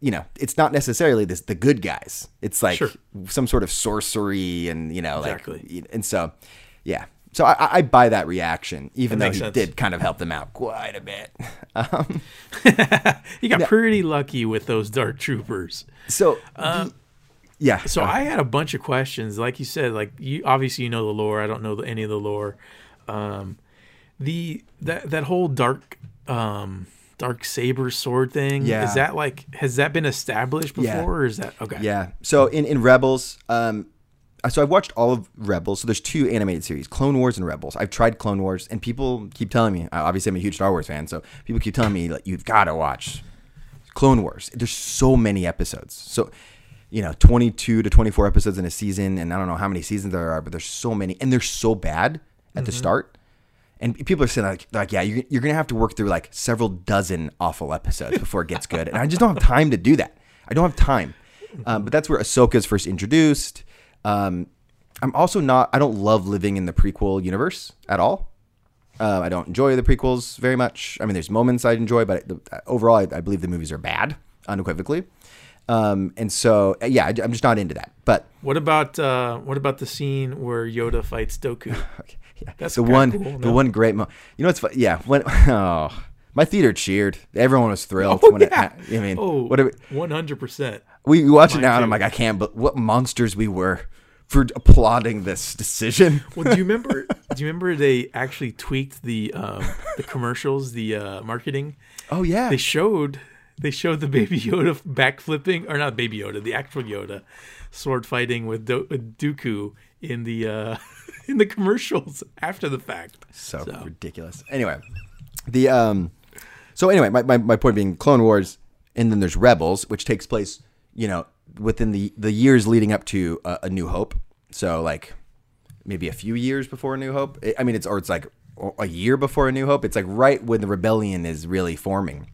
[SPEAKER 2] you know, it's not necessarily this the good guys. It's like
[SPEAKER 3] Sure.
[SPEAKER 2] some sort of sorcery, and you know,
[SPEAKER 3] Exactly.
[SPEAKER 2] like, and so, yeah. So I, I- buy that reaction, even
[SPEAKER 3] That
[SPEAKER 2] though he
[SPEAKER 3] sense.
[SPEAKER 2] did kind of help them out quite a bit. [laughs] Um, [laughs]
[SPEAKER 3] he got pretty lucky with those dark troopers.
[SPEAKER 2] so, the- yeah.
[SPEAKER 3] So I had a bunch of questions. Like you said, like you obviously you know the lore. I don't know the, any of the lore. Um, the that that whole dark um, dark saber sword thing.
[SPEAKER 2] Yeah.
[SPEAKER 3] Is that like has that been established before,
[SPEAKER 2] Yeah.
[SPEAKER 3] or is that okay?
[SPEAKER 2] Yeah. So in, in Rebels, um, so I've watched all of Rebels. So there's two animated series, Clone Wars and Rebels. I've tried Clone Wars, and people keep telling me. uh, Obviously, I'm a huge Star Wars fan, so people keep telling me like you've got to watch Clone Wars. There's so many episodes. So you know, 22 to 24 episodes in a season, and I don't know how many seasons there are, but there's so many, and they're so bad at the start. And people are saying like, like yeah, you're, you're gonna have to work through like several dozen awful episodes before it gets good, and I just don't have time to do that. I don't have time. Um, but that's where Ahsoka is first introduced. Um, I'm also not. I don't love living in the prequel universe at all. Uh, I don't enjoy the prequels very much. I mean, there's moments I enjoy, but the, overall, I, I believe the movies are bad, unequivocally. Um, and so, uh, yeah, I, am just not into that. But
[SPEAKER 3] What about uh, what about the scene where Yoda fights Dooku? [laughs]
[SPEAKER 2] okay, [laughs] yeah,
[SPEAKER 3] That's
[SPEAKER 2] the one,
[SPEAKER 3] cool,
[SPEAKER 2] the
[SPEAKER 3] no?
[SPEAKER 2] one great. moment. you know what's fun? Yeah, when [laughs] oh, my theater cheered. Everyone was thrilled [laughs]
[SPEAKER 3] Oh,
[SPEAKER 2] when it.
[SPEAKER 3] yeah.
[SPEAKER 2] ha- I mean,
[SPEAKER 3] Oh,
[SPEAKER 2] what
[SPEAKER 3] one hundred percent.
[SPEAKER 2] we we watch it now, and I'm like, I can't. But what monsters we were for applauding this decision.
[SPEAKER 3] Well, do you remember? do you remember they actually tweaked the um, the commercials, the uh, marketing?
[SPEAKER 2] Oh yeah,
[SPEAKER 3] They showed they showed the baby Yoda backflipping, or not baby Yoda, the actual Yoda, sword fighting with, Do- with Dooku in the uh, in the commercials after the fact.
[SPEAKER 2] so, ridiculous. Anyway, the um, so anyway, my, my, my point being Clone Wars, and then there's Rebels, which takes place, you know, within the the years leading up to uh, A New Hope. So like maybe a few years before A New Hope. I- I mean, it's or it's like a year before A New Hope. It's like right when the rebellion is really forming.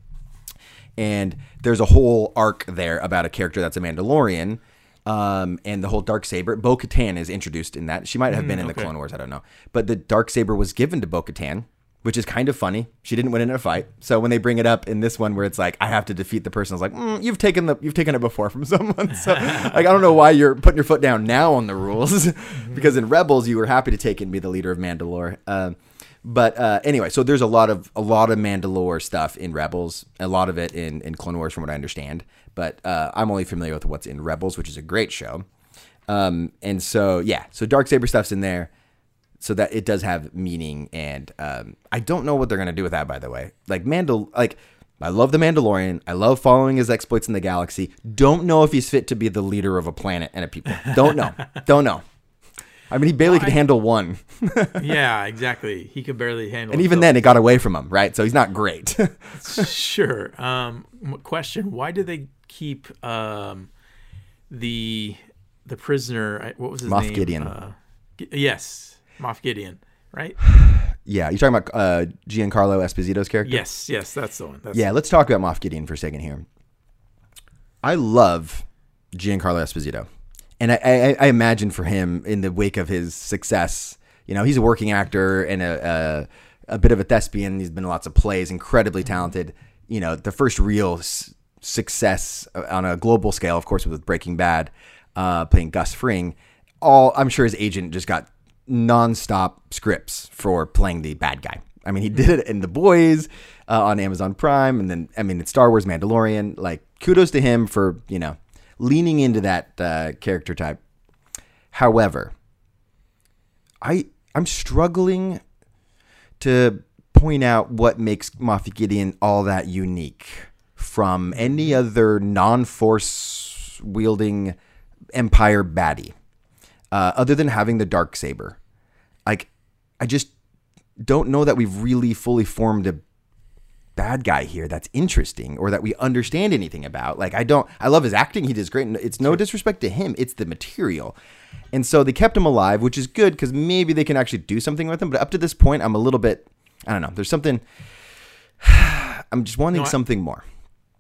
[SPEAKER 2] And there's a whole arc there about a character that's a Mandalorian, um, and the whole dark saber. Bo Katan is introduced in that. She might have been in the
[SPEAKER 3] okay.
[SPEAKER 2] Clone Wars. I don't know, but the dark saber was given to Bo Katan, which is kind of funny. She didn't win in a fight, so when they bring it up in this one, where it's like I have to defeat the person, I was like, mm, you've taken the you've taken it before from [laughs] someone. So like I don't know why you're putting your foot down now on the rules, [laughs] because in Rebels you were happy to take it and be the leader of Mandalore. Um, but uh, anyway, so there's a lot of a lot of Mandalore stuff in Rebels, a lot of it in in Clone Wars, from what I understand. But uh, I'm only familiar with what's in Rebels, which is a great show. Um, and so yeah, so dark saber stuff's in there, so that it does have meaning. And um, I don't know what they're gonna do with that. By the way, like Mandal, like I love the Mandalorian. I love following his exploits in the galaxy. Don't know if he's fit to be the leader of a planet and a people. Don't know. don't know. I mean, he barely could
[SPEAKER 3] I-
[SPEAKER 2] handle one, [laughs]
[SPEAKER 3] yeah, [laughs] exactly. He could barely handle.
[SPEAKER 2] and even then, it got away from him, right? So he's not great. [laughs]
[SPEAKER 3] sure. Um, question: Why do they keep um, the the prisoner? What was his
[SPEAKER 2] Moff
[SPEAKER 3] name?
[SPEAKER 2] Gideon.
[SPEAKER 3] Uh, G- yes, Moff Gideon. Right? [sighs]
[SPEAKER 2] yeah, you're talking about uh, Giancarlo Esposito's character.
[SPEAKER 3] Yes, yes, that's the one. That's
[SPEAKER 2] Yeah, let's talk about Moff Gideon for a second here. I love Giancarlo Esposito, and I, I, I imagine for him in the wake of his success, you know, he's a working actor and a, a a bit of a thespian. He's been in lots of plays, incredibly talented. You know, the first real s- success on a global scale, of course, with Breaking Bad, uh, playing Gus Fring. All I'm sure his agent just got nonstop scripts for playing the bad guy. I mean, he did it in The Boys uh, on Amazon Prime, and then I mean, in Star Wars Mandalorian. Like, kudos to him for you know leaning into that uh, character type. However, I I'm struggling to point out what makes Moff Gideon all that unique from any other non-force wielding Empire baddie, uh, other than having the dark saber. Like, I just don't know that we've really fully formed a bad guy here that's interesting or that we understand anything about. Like I don't I love his acting. He does great. It's no disrespect to him. It's the material. And so they kept him alive, which is good because maybe they can actually do something with him. But up to this point, I'm a little bit I don't know. There's something [sighs] I'm just wanting
[SPEAKER 3] No, I-
[SPEAKER 2] something more.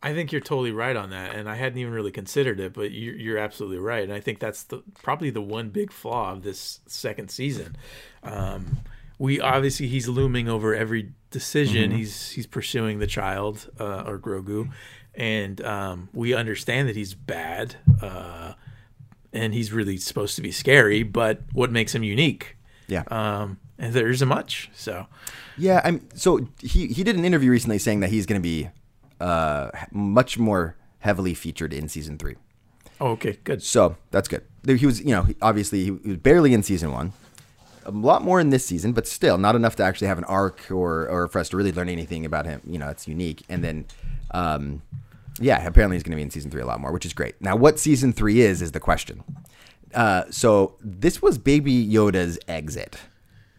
[SPEAKER 3] I think you're totally right on that, and I hadn't even really considered it, but you're, you're absolutely right, and I think that's the probably the one big flaw of this second season. Um, we obviously he's looming over every decision. He's he's pursuing the child uh, or Grogu, and um, we understand that he's bad, uh, and he's really supposed to be scary. But what makes him unique?
[SPEAKER 2] Yeah.
[SPEAKER 3] Um, and there isn't much. So
[SPEAKER 2] Yeah, I'm so he he did an interview recently saying that he's going to be uh much more heavily featured in season 3.
[SPEAKER 3] oh, okay, good.
[SPEAKER 2] So that's good. He was, you know, obviously he was barely in season one. A lot more in this season, but still not enough to actually have an arc or or for us to really learn anything about him. You know, it's unique. And then, um, yeah, apparently he's going to be in season three a lot more, which is great. Now, what season three is is the question. Uh, so this was Baby Yoda's exit,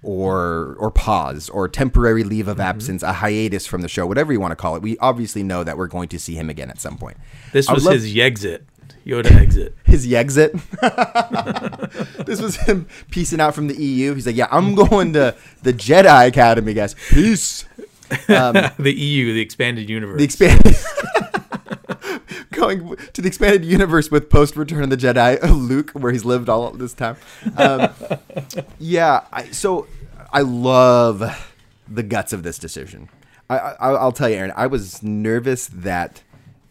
[SPEAKER 2] or or pause, or temporary leave of absence, a hiatus from the show, whatever you want to call it. We obviously know that we're going to see him again at some point.
[SPEAKER 3] This was
[SPEAKER 2] love-
[SPEAKER 3] his Yexit, Yoda exit. [laughs]
[SPEAKER 2] his exit. [laughs] this was him piecing out from the EU. He's like, "Yeah, I'm going to the Jedi Academy, guys. Peace." [laughs]
[SPEAKER 3] the EU, the expanded universe.
[SPEAKER 2] The expanded, going to the expanded universe with post Return of the Jedi, Luke, where he's lived all this time. Um, yeah, I, so I love the guts of this decision. I, I, I'll tell you, Aaron, I was nervous that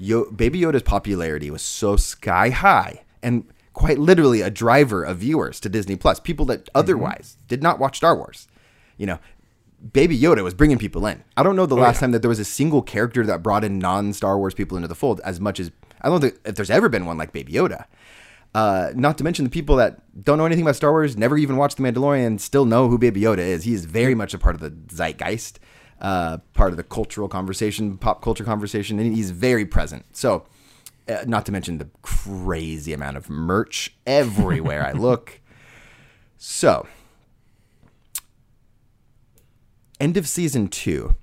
[SPEAKER 2] Yo- Baby Yoda's popularity was so sky high and quite literally a driver of viewers to Disney Plus, people that otherwise did not watch Star Wars. You know, Baby Yoda was bringing people in. I don't know the last time that there was a single character that brought in non Star Wars people into the fold as much as I don't think if there's ever been one like Baby Yoda. Uh, not to mention the people that don't know anything about Star Wars, never even watched The Mandalorian, still know who Baby Yoda is. He is very much a part of the zeitgeist, uh, part of the cultural conversation, pop culture conversation, and he's very present. So, uh, not to mention the crazy amount of merch everywhere I [laughs] look. So, end of season two,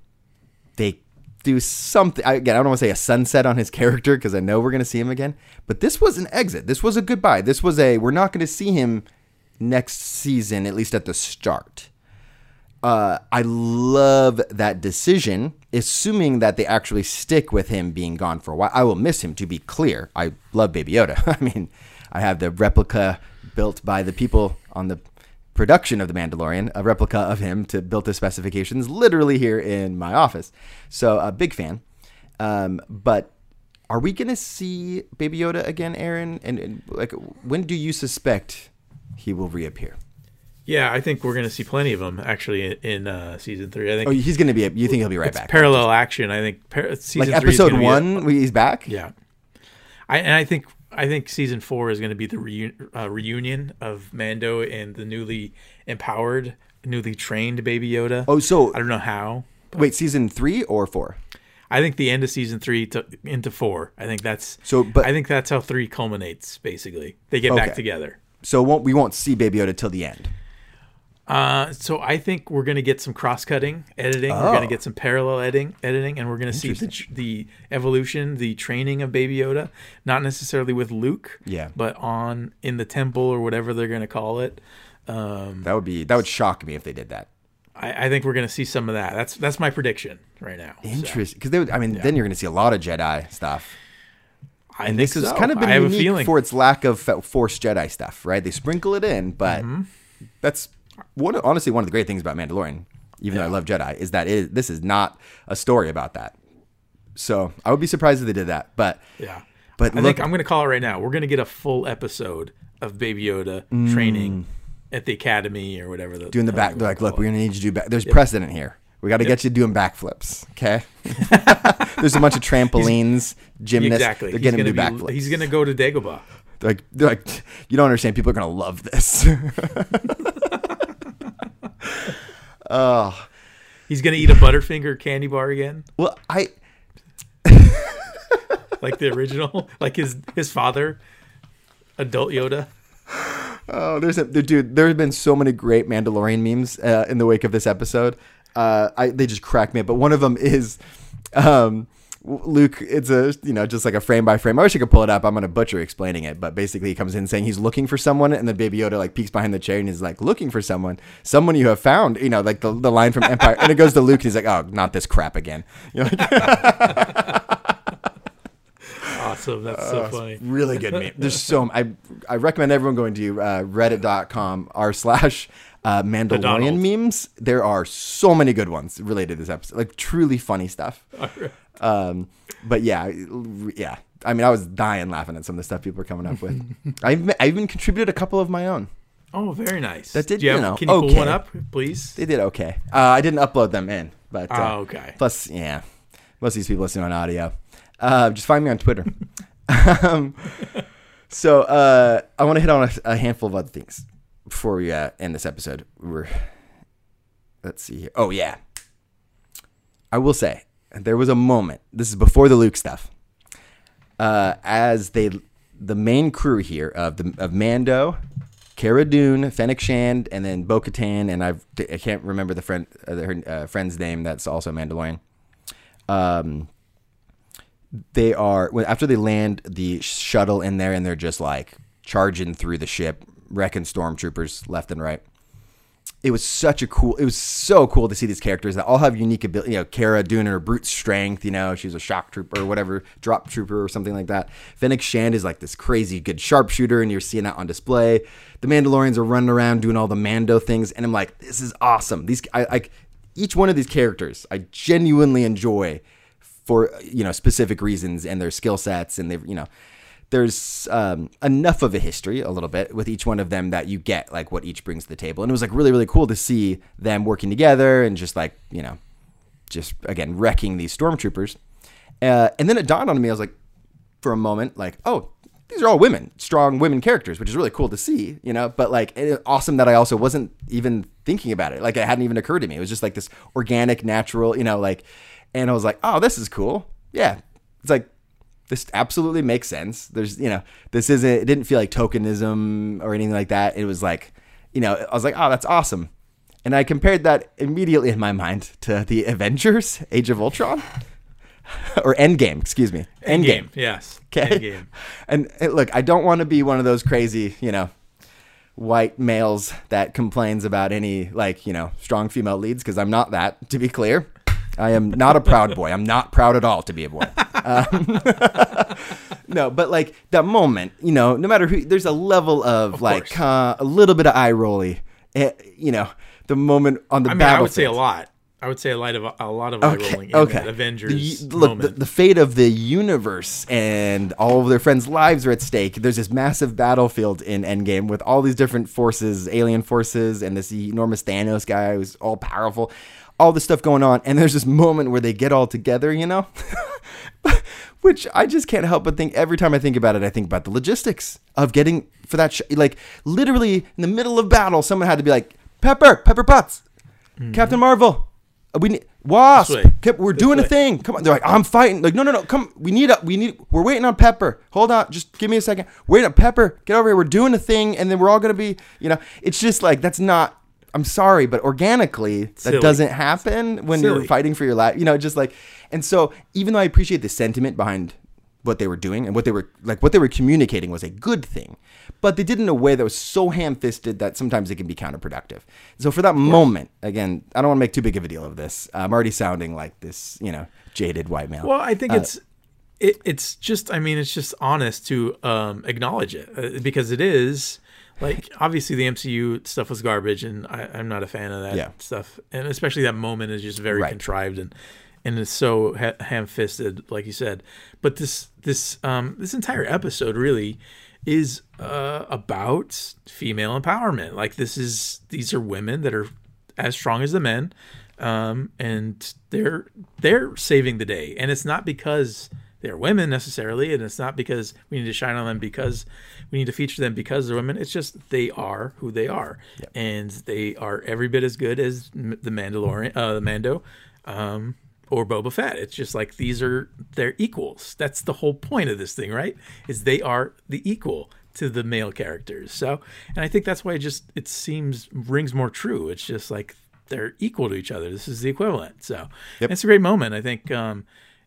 [SPEAKER 2] they do something. Again, I don't want to say a sunset on his character because I know we're going to see him again. But this was an exit. This was a goodbye. This was a we're not going to see him next season, at least at the start. Uh, I love that decision, assuming that they actually stick with him being gone for a while. I will miss him, to be clear. I love Baby Yoda. [laughs] I mean, I have the replica built by the people on the production of The Mandalorian, a replica of him to built to specifications, literally here in my office. So, a big fan. Um, but are we going to see Baby Yoda again, Aaron? And, and like, when do you suspect he will reappear?
[SPEAKER 3] Yeah, I think we're going to see plenty of them actually in, in uh, season three. I think
[SPEAKER 2] Oh, he's going to be. You think he'll be right back?
[SPEAKER 3] parallel action. I think par- season
[SPEAKER 2] like episode
[SPEAKER 3] be a-
[SPEAKER 2] one, he's back.
[SPEAKER 3] yeah, I and I think I think season four is going to be the reu- uh, reunion of Mando and the newly empowered, newly trained Baby Yoda.
[SPEAKER 2] Oh, so
[SPEAKER 3] I don't know how.
[SPEAKER 2] wait, season three or four?
[SPEAKER 3] I think the end of season three to into four. I think that's
[SPEAKER 2] So, but-
[SPEAKER 3] I think that's how three culminates. Basically, they get back together.
[SPEAKER 2] So won't we won't see Baby Yoda till the end.
[SPEAKER 3] Uh, so I think we're going to get some cross-cutting editing. We're
[SPEAKER 2] Oh.
[SPEAKER 3] going to get some parallel editing, editing, and we're going to see the, the evolution, the training of Baby Yoda. Not necessarily with Luke,
[SPEAKER 2] Yeah.
[SPEAKER 3] but on in the temple or whatever they're going to call it. Um,
[SPEAKER 2] That would be that would shock me if they did that.
[SPEAKER 3] I, I think we're going to see some of that. That's that's my prediction right now.
[SPEAKER 2] Interesting, because they would. I mean, then you're going to see a lot of Jedi stuff.
[SPEAKER 3] I
[SPEAKER 2] And
[SPEAKER 3] think
[SPEAKER 2] this has kind of been
[SPEAKER 3] I have a
[SPEAKER 2] unique
[SPEAKER 3] feeling.
[SPEAKER 2] for its lack of Force Jedi stuff, right? They sprinkle it in, but
[SPEAKER 3] Mm-hmm.
[SPEAKER 2] that's one. Honestly, one of the great things about Mandalorian, even though I love Jedi, is that it, this is not a story about that. So I would be surprised if they did that, but
[SPEAKER 3] yeah.
[SPEAKER 2] But
[SPEAKER 3] I
[SPEAKER 2] look-
[SPEAKER 3] think I'm going to call it right now. We're going to get a full episode of Baby Yoda training at the academy or whatever. The,
[SPEAKER 2] Mm. doing the back. They're like, look, we're gonna need you to do back. There's precedent here. We got to get you doing backflips. Okay. [laughs] There's a bunch of trampolines, gymnasts.
[SPEAKER 3] exactly.
[SPEAKER 2] They're getting
[SPEAKER 3] gonna
[SPEAKER 2] do backflips.
[SPEAKER 3] He's going to go to Dagobah.
[SPEAKER 2] They're like, they're like, you don't understand. People are gonna love this. [laughs] oh
[SPEAKER 3] He's going to eat a Butterfinger candy bar again,
[SPEAKER 2] well, I [laughs]
[SPEAKER 3] like the original, like his his father, adult Yoda.
[SPEAKER 2] oh there's a dude. There have been so many great Mandalorian memes uh, in the wake of this episode. Uh, I they just crack me up. But one of them is. Um, Luke, it's a you know just like a frame by frame. I wish I could pull it up. I'm gonna butcher explaining it, but basically he comes in saying he's looking for someone, and then Baby Yoda like peeks behind the chair and he's like looking for someone, someone you have found. You know, like the, the line from Empire, and it goes to Luke, and he's like, oh, not this crap again. [laughs] You're like, [laughs]
[SPEAKER 3] Awesome. That's so funny.
[SPEAKER 2] really good meme. There's so I I recommend everyone going to uh, reddit.com r slash uh, Mandalorian
[SPEAKER 3] Donald.
[SPEAKER 2] memes. There are so many good ones related to this episode, like truly funny stuff. Um, but yeah, yeah. I mean, I was dying laughing at some of the stuff people were coming up with. I even, I even contributed a couple of my own.
[SPEAKER 3] Oh, very nice.
[SPEAKER 2] That did,
[SPEAKER 3] Do you,
[SPEAKER 2] you
[SPEAKER 3] have-
[SPEAKER 2] know,
[SPEAKER 3] Can you pull one up, please?
[SPEAKER 2] They did okay. Uh, I didn't upload them in, but uh,
[SPEAKER 3] Oh, okay.
[SPEAKER 2] Plus, yeah, most of these people listen on audio. Uh, just find me on Twitter. [laughs] um, so uh, I want to hit on a, a handful of other things before we uh, end this episode. We're let's see here. Oh yeah, I will say there was a moment. This is before the Luke stuff. Uh, as they, the main crew here of the of Mando, Cara Dune, Fennec Shand, and then Bo Katan, and I've I can't remember the friend uh, her uh, friend's name. That's also Mandalorian. Um, they are after they land the shuttle in there, and they're just like charging through the ship, wrecking stormtroopers left and right. It was such a cool. It was so cool to see these characters that all have unique ability. You know, Cara doing her brute strength. You know, she's a shock trooper or whatever, drop trooper or something like that. Fennec Shand is like this crazy good sharpshooter, and you're seeing that on display. The Mandalorians are running around doing all the Mando things, and I'm like, this is awesome. These, I like each one of these characters. I genuinely enjoy for you know specific reasons and their skill sets, and they've you know there's um, enough of a history a little bit with each one of them that you get like what each brings to the table. And it was like really really cool to see them working together and just like you know just again wrecking these stormtroopers. Uh, and then it dawned on me i was like for a moment like oh these are all women strong women characters which is really cool to see you know? But like awesome that i also wasn't even thinking about it. Like it hadn't even occurred to me. It was just like this organic natural you know like and i was like oh this is cool. Yeah. It's like this absolutely makes sense. There's, you know, this isn't, it didn't feel like tokenism or anything like that. It was like, you know, I was like, oh, that's awesome. And I compared that immediately in my mind to the Avengers Age of Ultron [laughs] or Endgame, excuse me. Endgame.
[SPEAKER 3] Yes.
[SPEAKER 2] Okay.
[SPEAKER 3] Endgame. [laughs]
[SPEAKER 2] And, and look, I don't want to be one of those crazy, you know, white males that complains about any like, you know, strong female leads because I'm not that, to be clear. I am not a proud boy. I'm not proud at all to be a boy. Um, [laughs] no, but like that moment, you know, no matter who, there's a level of, like uh, a little bit of eye rolly. eh, you know, the moment on the
[SPEAKER 3] I mean, I would say a lot. I would say a lot of a lot of eye rolling
[SPEAKER 2] okay.
[SPEAKER 3] that Avengers
[SPEAKER 2] The- look, the, the fate of the universe and all of their friends' lives are at stake. There's this massive battlefield in Endgame with all these different forces, alien forces, and this enormous Thanos guy who's all powerful. All this stuff going on, and there's this moment where they get all together, you know, [laughs] which I just can't help but think. Every time I think about it, I think about the logistics of getting for that. Sh- like literally in the middle of battle, someone had to be like, "Pepper, Pepper Potts, Captain Marvel, uh, we need Wasp,
[SPEAKER 3] This.
[SPEAKER 2] We're doing a thing. Come on. They're like, I'm fighting. Like, no, no, no. Come. We need a. We need. We're waiting on Pepper. Hold on. Just give me a second. Wait on Pepper. Get over here. We're doing a thing, and then we're all gonna be. You know, it's just like that's not. I'm sorry, but organically, that
[SPEAKER 3] Silly.
[SPEAKER 2] doesn't happen when you're fighting for your life. You know, just like, and so even though I appreciate the sentiment behind what they were doing and what they were like, what they were communicating was a good thing, but they did it in a way that was so ham-fisted that sometimes it can be counterproductive. So for that moment, again, I don't want to make too big of a deal of this. I'm already sounding like this, you know, jaded white male.
[SPEAKER 3] Well, I think it's it, it's just I mean it's just honest to um, acknowledge it uh, because it is like obviously the MCU stuff was garbage and I, I'm not a fan of that
[SPEAKER 2] Yeah.
[SPEAKER 3] stuff and especially that moment is just very
[SPEAKER 2] Right.
[SPEAKER 3] contrived and and it's so ha- ham-fisted like you said. But this this um, this entire episode really is uh, about female empowerment. Like this is these are women that are as strong as the men um, and they're they're saving the day and it's not because they're women necessarily and it's not because we need to shine on them because we need to feature them because they're women it's just they are who they are and they are every bit as good as the mandalorian uh the mando um or Boba Fett. It's just like these are they're equals. That's the whole point of this thing, right? Is they are the equal to the male characters. So, and I think that's why it just it seems rings more true. It's just like they're equal to each other. This is the equivalent. So, it's a great moment. I think um,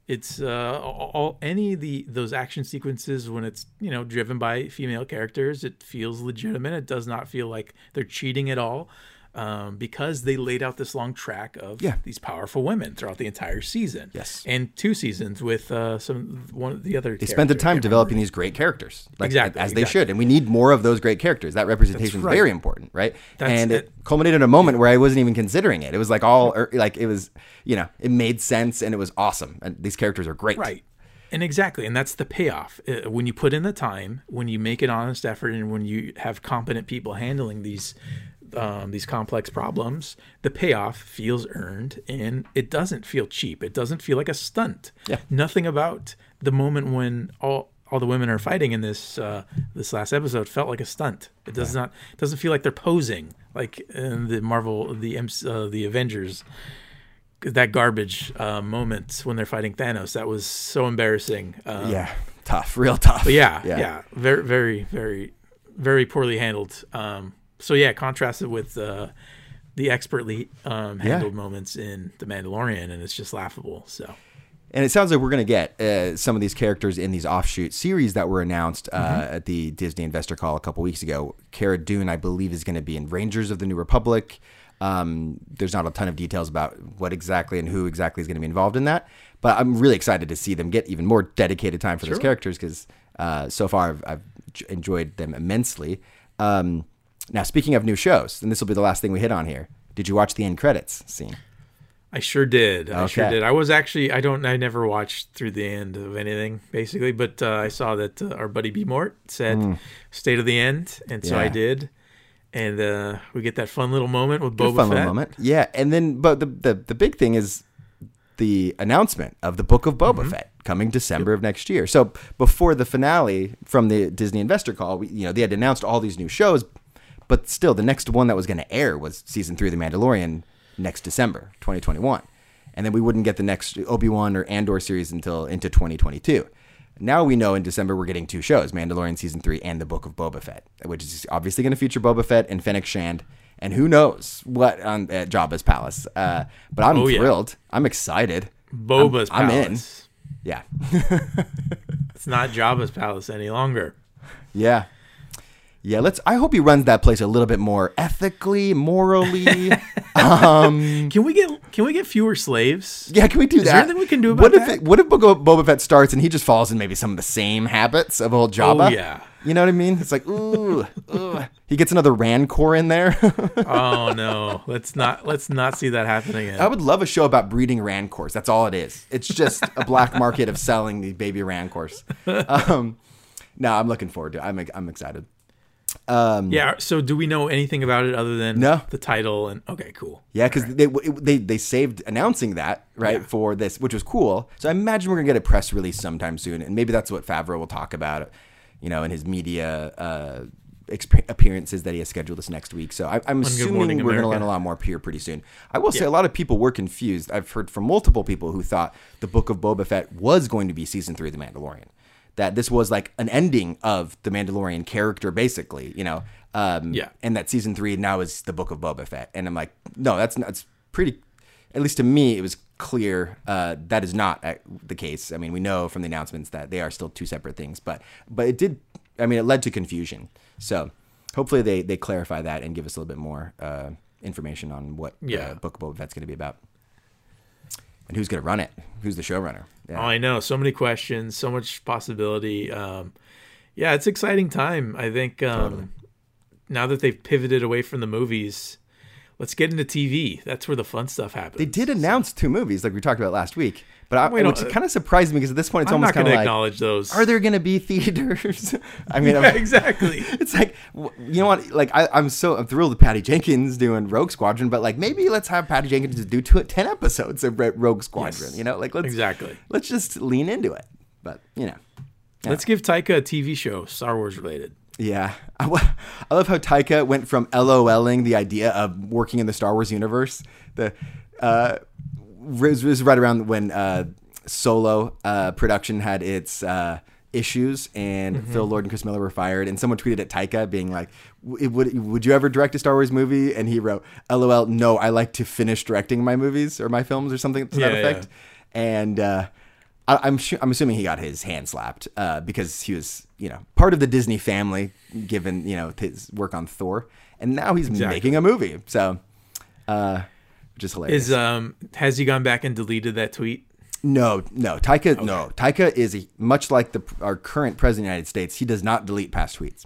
[SPEAKER 3] it's uh, all, any of the those action sequences when it's you know driven by female characters. It feels legitimate. It does not feel like they're cheating at all. Um, because they laid out this long track of
[SPEAKER 2] Yeah.
[SPEAKER 3] these powerful women throughout the entire season.
[SPEAKER 2] Yes.
[SPEAKER 3] and two seasons with uh, some one of the other.
[SPEAKER 2] they spent the time developing these great characters, like,
[SPEAKER 3] Exactly,
[SPEAKER 2] as they should, and we need more of those great characters. That representation
[SPEAKER 3] right.
[SPEAKER 2] is very important, right?
[SPEAKER 3] That's
[SPEAKER 2] and it,
[SPEAKER 3] it.
[SPEAKER 2] culminated in a moment where I wasn't even considering it. It was like all, er, like it was, you know, it made sense and it was awesome. And these characters are great,
[SPEAKER 3] Right. And exactly, and that's the payoff. Uh, when you put in the time, when you make an honest effort, and when you have competent people handling these um, these complex problems, the payoff feels earned, and it doesn't feel cheap. It doesn't feel like a stunt.
[SPEAKER 2] Yeah.
[SPEAKER 3] Nothing about the moment when all all the women are fighting in this uh, this last episode felt like a stunt. It does not it doesn't feel like they're posing like in the Marvel the uh, the Avengers that garbage uh, moment when they're fighting Thanos. That was so embarrassing. Um,
[SPEAKER 2] Yeah, tough, real tough.
[SPEAKER 3] yeah,
[SPEAKER 2] Yeah.
[SPEAKER 3] yeah, very, very, very, very poorly handled. Um, so yeah, contrasted with uh, the expertly um, handled moments in The Mandalorian, and it's just laughable. So
[SPEAKER 2] And it sounds like we're going to get uh, some of these characters in these offshoot series that were announced uh,
[SPEAKER 3] Mm-hmm.
[SPEAKER 2] at the Disney Investor Call a couple weeks ago. Cara Dune, I believe, is going to be in Rangers of the New Republic. Um, there's not a ton of details about what exactly and who exactly is going to be involved in that, but I'm really excited to see them get even more dedicated time for those characters because uh, so far I've, I've enjoyed them immensely. Um, now, speaking of new shows, and this will be the last thing we hit on here. Did you watch the end credits scene?
[SPEAKER 3] I sure did. I sure did. I was actually I don't I never watched through the end of anything basically, but uh, I saw that uh, our buddy B Mort said "State of the End," and so I
[SPEAKER 2] Hmm.
[SPEAKER 3] Did. And uh, we get that fun little moment with Boba
[SPEAKER 2] fun
[SPEAKER 3] Fett.
[SPEAKER 2] little moment. Yeah, and then but the, the the big thing is the announcement of the Book of
[SPEAKER 3] Mm-hmm.
[SPEAKER 2] Boba Fett coming December of next year. So before the finale from the Disney Investor Call, we, you know they had announced all these new shows, but still the next one that was going to air was season three of The Mandalorian next December, 2021, and then we wouldn't get the next Obi Wan or Andor series until into 2022. Now we know in December we're getting two shows: Mandalorian season three and the Book of Boba Fett, which is obviously going to feature Boba Fett and Fennec Shand, and who knows what on at Jabba's palace. Uh, but I'm
[SPEAKER 3] Oh, yeah.
[SPEAKER 2] thrilled. I'm excited.
[SPEAKER 3] Boba's
[SPEAKER 2] I'm in.
[SPEAKER 3] palace.
[SPEAKER 2] Yeah, [laughs]
[SPEAKER 3] It's not Jabba's palace any longer.
[SPEAKER 2] yeah, yeah. Let's. I hope he runs that place a little bit more ethically, morally. [laughs] um,
[SPEAKER 3] Can we get can we get fewer slaves?
[SPEAKER 2] yeah, can we do
[SPEAKER 3] Is
[SPEAKER 2] that?
[SPEAKER 3] there anything we can do about
[SPEAKER 2] what if
[SPEAKER 3] that?
[SPEAKER 2] It, what if Boba Fett starts and he just falls in maybe some of the same habits of old Jabba?
[SPEAKER 3] Oh, yeah.
[SPEAKER 2] You know what I mean? It's like ooh, [laughs] ooh. he gets another Rancor in there. [laughs]
[SPEAKER 3] Oh no, let's not let's not see that happening. again.
[SPEAKER 2] I would love a show about breeding Rancors. That's all it is. It's just a black market of selling these baby Rancors. Um, no, I'm looking forward to it. I'm, I'm excited.
[SPEAKER 3] Yeah. So do we know anything about it other than
[SPEAKER 2] No.
[SPEAKER 3] the title and okay, cool.
[SPEAKER 2] Yeah, because they, they they saved announcing that right
[SPEAKER 3] Yeah.
[SPEAKER 2] for this, which was cool. So I imagine we're gonna get a press release sometime soon, and maybe that's what Favreau will talk about, you know, in his media uh, exp- appearances that he has scheduled this next week. So I, I'm
[SPEAKER 3] Good
[SPEAKER 2] assuming
[SPEAKER 3] Morning
[SPEAKER 2] we're going to
[SPEAKER 3] America.
[SPEAKER 2] learn a lot more here pretty soon. I will say a lot of people were confused. I've heard from multiple people who thought the Book of Boba Fett was going to be season three of The Mandalorian. That this was like an ending of the Mandalorian character, basically, you know. Um,
[SPEAKER 3] Yeah.
[SPEAKER 2] And that season three now is the Book of Boba Fett, and I'm like, no, that's not. It's pretty. At least to me, it was clear uh, that is not uh, the case. I mean, we know from the announcements that they are still two separate things, but but it did. I mean, it led to confusion. So hopefully they they clarify that and give us a little bit more uh, information on what
[SPEAKER 3] Yeah.
[SPEAKER 2] uh, Book of Boba Fett's going to be about, and who's going to run it, who's the showrunner. Yeah.
[SPEAKER 3] Oh, I know. So many questions, so much possibility. Um, yeah, it's exciting time. I think um, now that they've pivoted away from the movies, let's get into TV. That's where the fun stuff happens.
[SPEAKER 2] They did announce two movies, like we talked about last week, but I,
[SPEAKER 3] Wait,
[SPEAKER 2] which
[SPEAKER 3] uh,
[SPEAKER 2] kind of surprised me because at this point it's
[SPEAKER 3] I'm
[SPEAKER 2] almost kind of like,
[SPEAKER 3] acknowledge those.
[SPEAKER 2] are there going to be theaters? [laughs] I mean,
[SPEAKER 3] Yeah, [laughs] exactly. [laughs]
[SPEAKER 2] it's like you know what? Like I, I'm so I'm thrilled with Patty Jenkins doing Rogue Squadron, but like maybe let's have Patty Jenkins do two, ten episodes of Rogue Squadron.
[SPEAKER 3] Yes.
[SPEAKER 2] You know, like let's
[SPEAKER 3] Exactly.
[SPEAKER 2] let's just lean into it. But you know,
[SPEAKER 3] Let's give Taika a TV show, Star Wars related.
[SPEAKER 2] Yeah, [laughs] I, I love how Taika went from LOLing the idea of working in the Star Wars universe. The uh, was, was right around when uh, Solo uh, production had its. Uh, issues and Phil Lord and Chris Miller were fired. And someone tweeted at Taika being like "W- would would you ever direct a Star Wars movie? And he wrote lol no I like to finish directing my movies or my films or something to that
[SPEAKER 3] Yeah,
[SPEAKER 2] effect. And uh, I, I'm su- I'm assuming he got his hand slapped uh, because he was you know part of the Disney family given you know his work on Thor and now he's
[SPEAKER 3] Exactly.
[SPEAKER 2] making a movie so uh, which is hilarious
[SPEAKER 3] Is um has he gone back and deleted that tweet?
[SPEAKER 2] no, no, Taika. No, Taika is a, much like the our current president of the United States. He does not delete past tweets,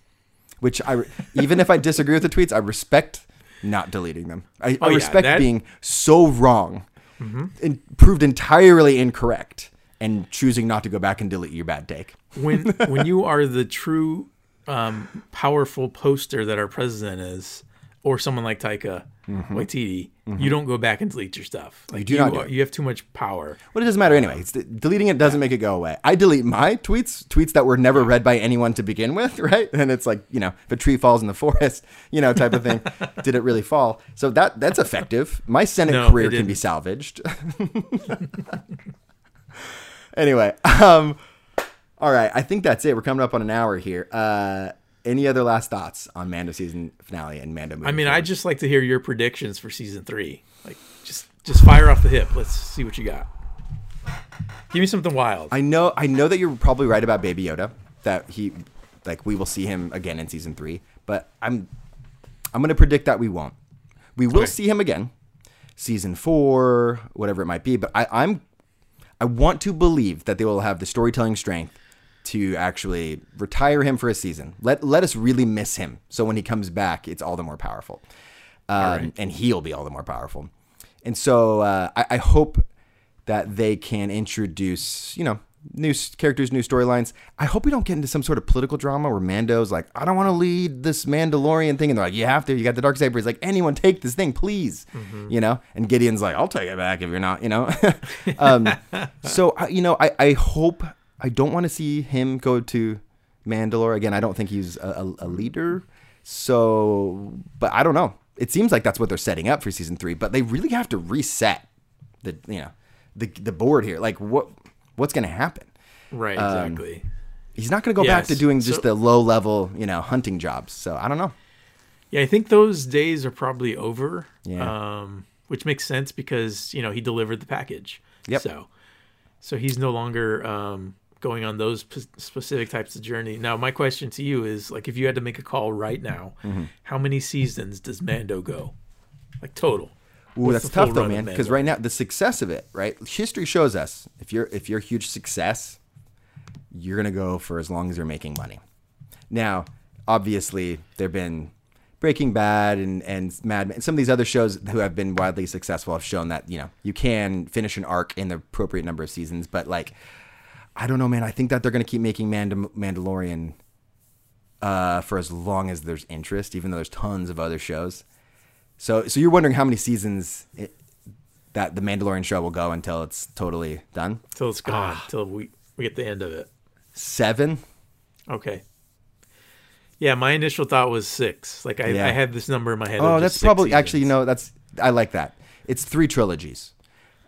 [SPEAKER 2] which I [laughs] even if I disagree with the tweets, I respect not deleting them. I, I
[SPEAKER 3] Oh, yeah,
[SPEAKER 2] respect
[SPEAKER 3] that-
[SPEAKER 2] being so wrong and proved entirely incorrect and choosing not to go back and delete your bad take.
[SPEAKER 3] When [laughs] when you are the true um, powerful poster that our president is, or someone like Taika Waititi, you don't go back and delete your stuff. Like
[SPEAKER 2] do not do
[SPEAKER 3] you have too much power.
[SPEAKER 2] But it doesn't matter anyway. It's deleting it doesn't make it go away. I delete my tweets, tweets that were never read by anyone to begin with, [laughs] right? And it's like, you know, if a tree falls in the [laughs] forest, you know, type of thing. Did it really fall? So that that's effective. My Senate
[SPEAKER 3] No,
[SPEAKER 2] career can be salvaged. Anyway, [laughs] um, all right. I think that's it. We're coming up on an hour here. Uh, any other last thoughts on Mando season finale and Mando? Movie.
[SPEAKER 3] I mean, I just like to hear your predictions for season three. Like, just just fire off the hip. Let's see what you got. Give me something wild.
[SPEAKER 2] I know I know that you're probably right about Baby Yoda that he like we will see him again in season 3, but I'm I'm going to predict that we won't. We will
[SPEAKER 3] Okay.
[SPEAKER 2] see him again season 4, whatever it might be, but I I'm I want to believe that they will have the storytelling strength to actually retire him for a season. Let let us really miss him. So when he comes back, it's all the more powerful. Um,
[SPEAKER 3] right.
[SPEAKER 2] and he'll be all the more powerful. And so uh, I, I hope that they can introduce, you know, new characters, new storylines. I hope we don't get into some sort of political drama where Mando's like, I don't want to lead this Mandalorian thing, and they're like, you have to. You got the dark saber. He's like, anyone take this thing, please. You know, and Gideon's like, I'll take it back if you're not. You know, [laughs] um, so I, you know, I, I hope I don't want to see him go to Mandalore again. I don't think he's a, a, a leader. So, but I don't know. It seems like that's what they're setting up for season three, but they really have to reset the you know the the board here. Like what what's going to happen?
[SPEAKER 3] right,
[SPEAKER 2] um,
[SPEAKER 3] exactly.
[SPEAKER 2] He's not going to go back to doing just
[SPEAKER 3] so-
[SPEAKER 2] the low level you know hunting jobs. So I don't know.
[SPEAKER 3] Yeah, I think those days are probably over.
[SPEAKER 2] Yeah.
[SPEAKER 3] Um, which makes sense because you know he delivered the package.
[SPEAKER 2] Yep.
[SPEAKER 3] So, so he's no longer um, going on those p- specific types of journey. Now, my question to you is like, if you had to make a call right now,
[SPEAKER 2] Mm-hmm.
[SPEAKER 3] how many seasons does Mando go? Like total.
[SPEAKER 2] Ooh, that's tough though, man. Because right now the success of it, right? History shows us if you're if you're a huge success, you're gonna go for as long as you're making money. Now, obviously, there've been Breaking Bad and and Mad Men. Some of these other shows who have been widely successful have shown that you know you can finish an arc in the appropriate number of seasons. But like, I don't know, man. I think that they're gonna keep making Mand- Mandalorian uh, for as long as there's interest, even though there's tons of other shows. So, so you're wondering how many seasons it, that the Mandalorian show will go until it's totally done?
[SPEAKER 3] till it's gone,
[SPEAKER 2] Ah.
[SPEAKER 3] till we we get the end of it.
[SPEAKER 2] Seven.
[SPEAKER 3] Okay. Yeah, my initial thought was six. Like I,
[SPEAKER 2] Yeah.
[SPEAKER 3] I had this number in my head.
[SPEAKER 2] Oh,
[SPEAKER 3] of
[SPEAKER 2] that's
[SPEAKER 3] just six
[SPEAKER 2] probably actually you know that's I like that. It's three trilogies.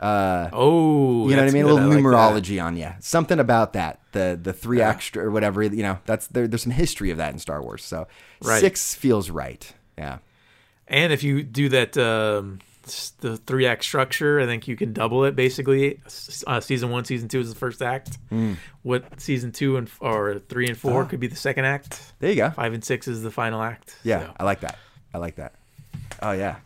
[SPEAKER 3] Oh,
[SPEAKER 2] You know what I
[SPEAKER 3] that's
[SPEAKER 2] mean? A
[SPEAKER 3] good.
[SPEAKER 2] little
[SPEAKER 3] like that.
[SPEAKER 2] numerology on you. Something about that. The the three extra or whatever. You know, that's there, there's some history of that in Star Wars. So
[SPEAKER 3] Right.
[SPEAKER 2] six feels right. Yeah.
[SPEAKER 3] And if you do that, um, the three act structure, I think you can double it. Basically, uh, season one, season two is the first act.
[SPEAKER 2] Hmm.
[SPEAKER 3] What season two and or three and four could be the second act.
[SPEAKER 2] There you go.
[SPEAKER 3] Five and six is the final act.
[SPEAKER 2] Yeah,
[SPEAKER 3] So,
[SPEAKER 2] I like that. I like that. Oh yeah.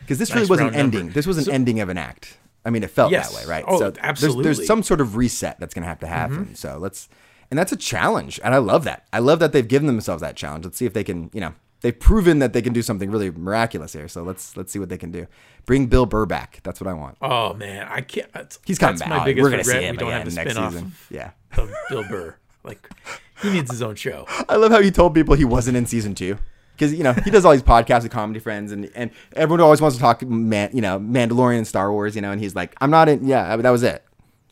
[SPEAKER 2] Because this
[SPEAKER 3] Nice
[SPEAKER 2] really was an
[SPEAKER 3] round number.
[SPEAKER 2] ending. This was an
[SPEAKER 3] So-
[SPEAKER 2] ending of an act. I mean, it felt
[SPEAKER 3] Yes.
[SPEAKER 2] that way, right?
[SPEAKER 3] Oh,
[SPEAKER 2] there's- There's, some sort of reset that's going to have to happen. So let's, and that's a challenge, and I love that. I love that they've given themselves that challenge. Let's see if they can, you know, they've proven that they can do something really miraculous here. So let's let's see what they can do. Bring Bill Burr back. That's what I want.
[SPEAKER 3] Oh man, I can't.
[SPEAKER 2] He's coming
[SPEAKER 3] that's
[SPEAKER 2] back.
[SPEAKER 3] My biggest
[SPEAKER 2] We're gonna
[SPEAKER 3] regret.
[SPEAKER 2] see him
[SPEAKER 3] we don't
[SPEAKER 2] again
[SPEAKER 3] have the
[SPEAKER 2] next season. Yeah. [laughs]
[SPEAKER 3] of Bill Burr. Like he needs his own show. [laughs]
[SPEAKER 2] I love how he told people he wasn't in season two. Because you know he does all these podcasts with comedy friends, and and everyone always wants to talk, man, you know, Mandalorian and Star Wars, you know, and he's like, I'm not in. Yeah, that was it.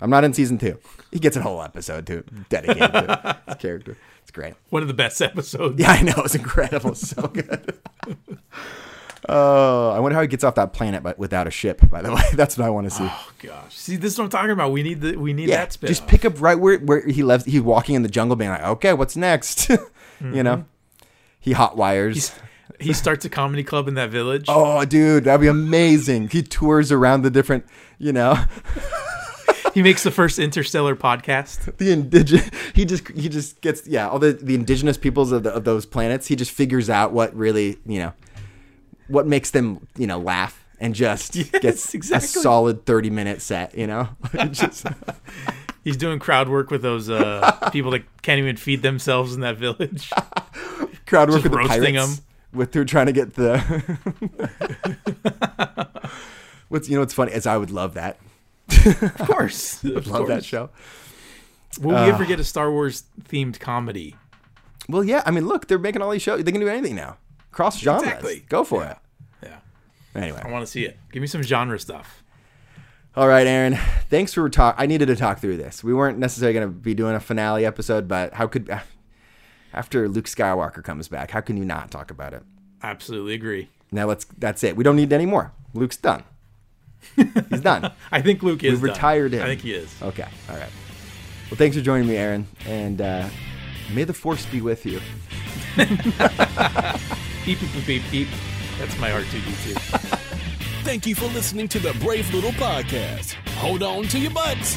[SPEAKER 2] I'm not in season two. He gets a whole episode to dedicated to his character. [laughs] It's great.
[SPEAKER 3] One of the best [laughs] episodes.
[SPEAKER 2] Yeah, I know. It's incredible. so good. [laughs] Oh, I wonder how he gets off that planet, but without a ship. By the [laughs] way, that's what I want to see.
[SPEAKER 3] Oh gosh, see this is what I'm talking about. We need the we need
[SPEAKER 2] yeah,
[SPEAKER 3] that spin.
[SPEAKER 2] just pick up right where where he left. He's walking in the jungle, being like, "Okay, what's next?" You mm-hmm. know, he hot wires.
[SPEAKER 3] he starts a comedy club in that village.
[SPEAKER 2] Oh, dude, that'd be amazing. He tours around the different, you know,
[SPEAKER 3] He makes the first interstellar podcast.
[SPEAKER 2] the indigenous. He just he just gets yeah all the the indigenous peoples of, the, of those planets. He just figures out what really you know what makes them you know laugh and just gets
[SPEAKER 3] exactly.
[SPEAKER 2] a solid thirty minute set. You know, [laughs] just, [laughs]
[SPEAKER 3] He's doing crowd work with those uh, people that can't even feed themselves in that village. [laughs]
[SPEAKER 2] crowd work
[SPEAKER 3] Just
[SPEAKER 2] with the
[SPEAKER 3] roasting
[SPEAKER 2] pirates.
[SPEAKER 3] 'em.
[SPEAKER 2] With they're trying to get the. What's you know what's funny is I would love that. [laughs]
[SPEAKER 3] Of course, [laughs] of
[SPEAKER 2] Love that show.
[SPEAKER 3] Will we ever uh, get a Star Wars themed comedy?
[SPEAKER 2] Well, yeah. I mean, look, they're making all these shows. They can do anything now. Cross genres.
[SPEAKER 3] Exactly.
[SPEAKER 2] Go for
[SPEAKER 3] Yeah.
[SPEAKER 2] it.
[SPEAKER 3] Yeah,
[SPEAKER 2] Anyway.
[SPEAKER 3] I want to see it. Give me some genre stuff.
[SPEAKER 2] All right, Aaron. Thanks for talk. I needed to talk through this. We weren't necessarily going to be doing a finale episode, but how could [sighs] after Luke Skywalker comes back, how can you not talk about it?
[SPEAKER 3] Absolutely agree.
[SPEAKER 2] Now let's. That's it. We don't need any more. Luke's done. [laughs] He's done. [laughs]
[SPEAKER 3] I think Luke is
[SPEAKER 2] We've
[SPEAKER 3] done.
[SPEAKER 2] retired him.
[SPEAKER 3] I think he is.
[SPEAKER 2] Okay. All right. Well, thanks for joining me, Aaron, and uh, may the force be with you.
[SPEAKER 3] Beep [laughs] beep beep beep beep. That's my R2D2.
[SPEAKER 1] Thank you for listening to the Brave Little Podcast. Hold on to your butts.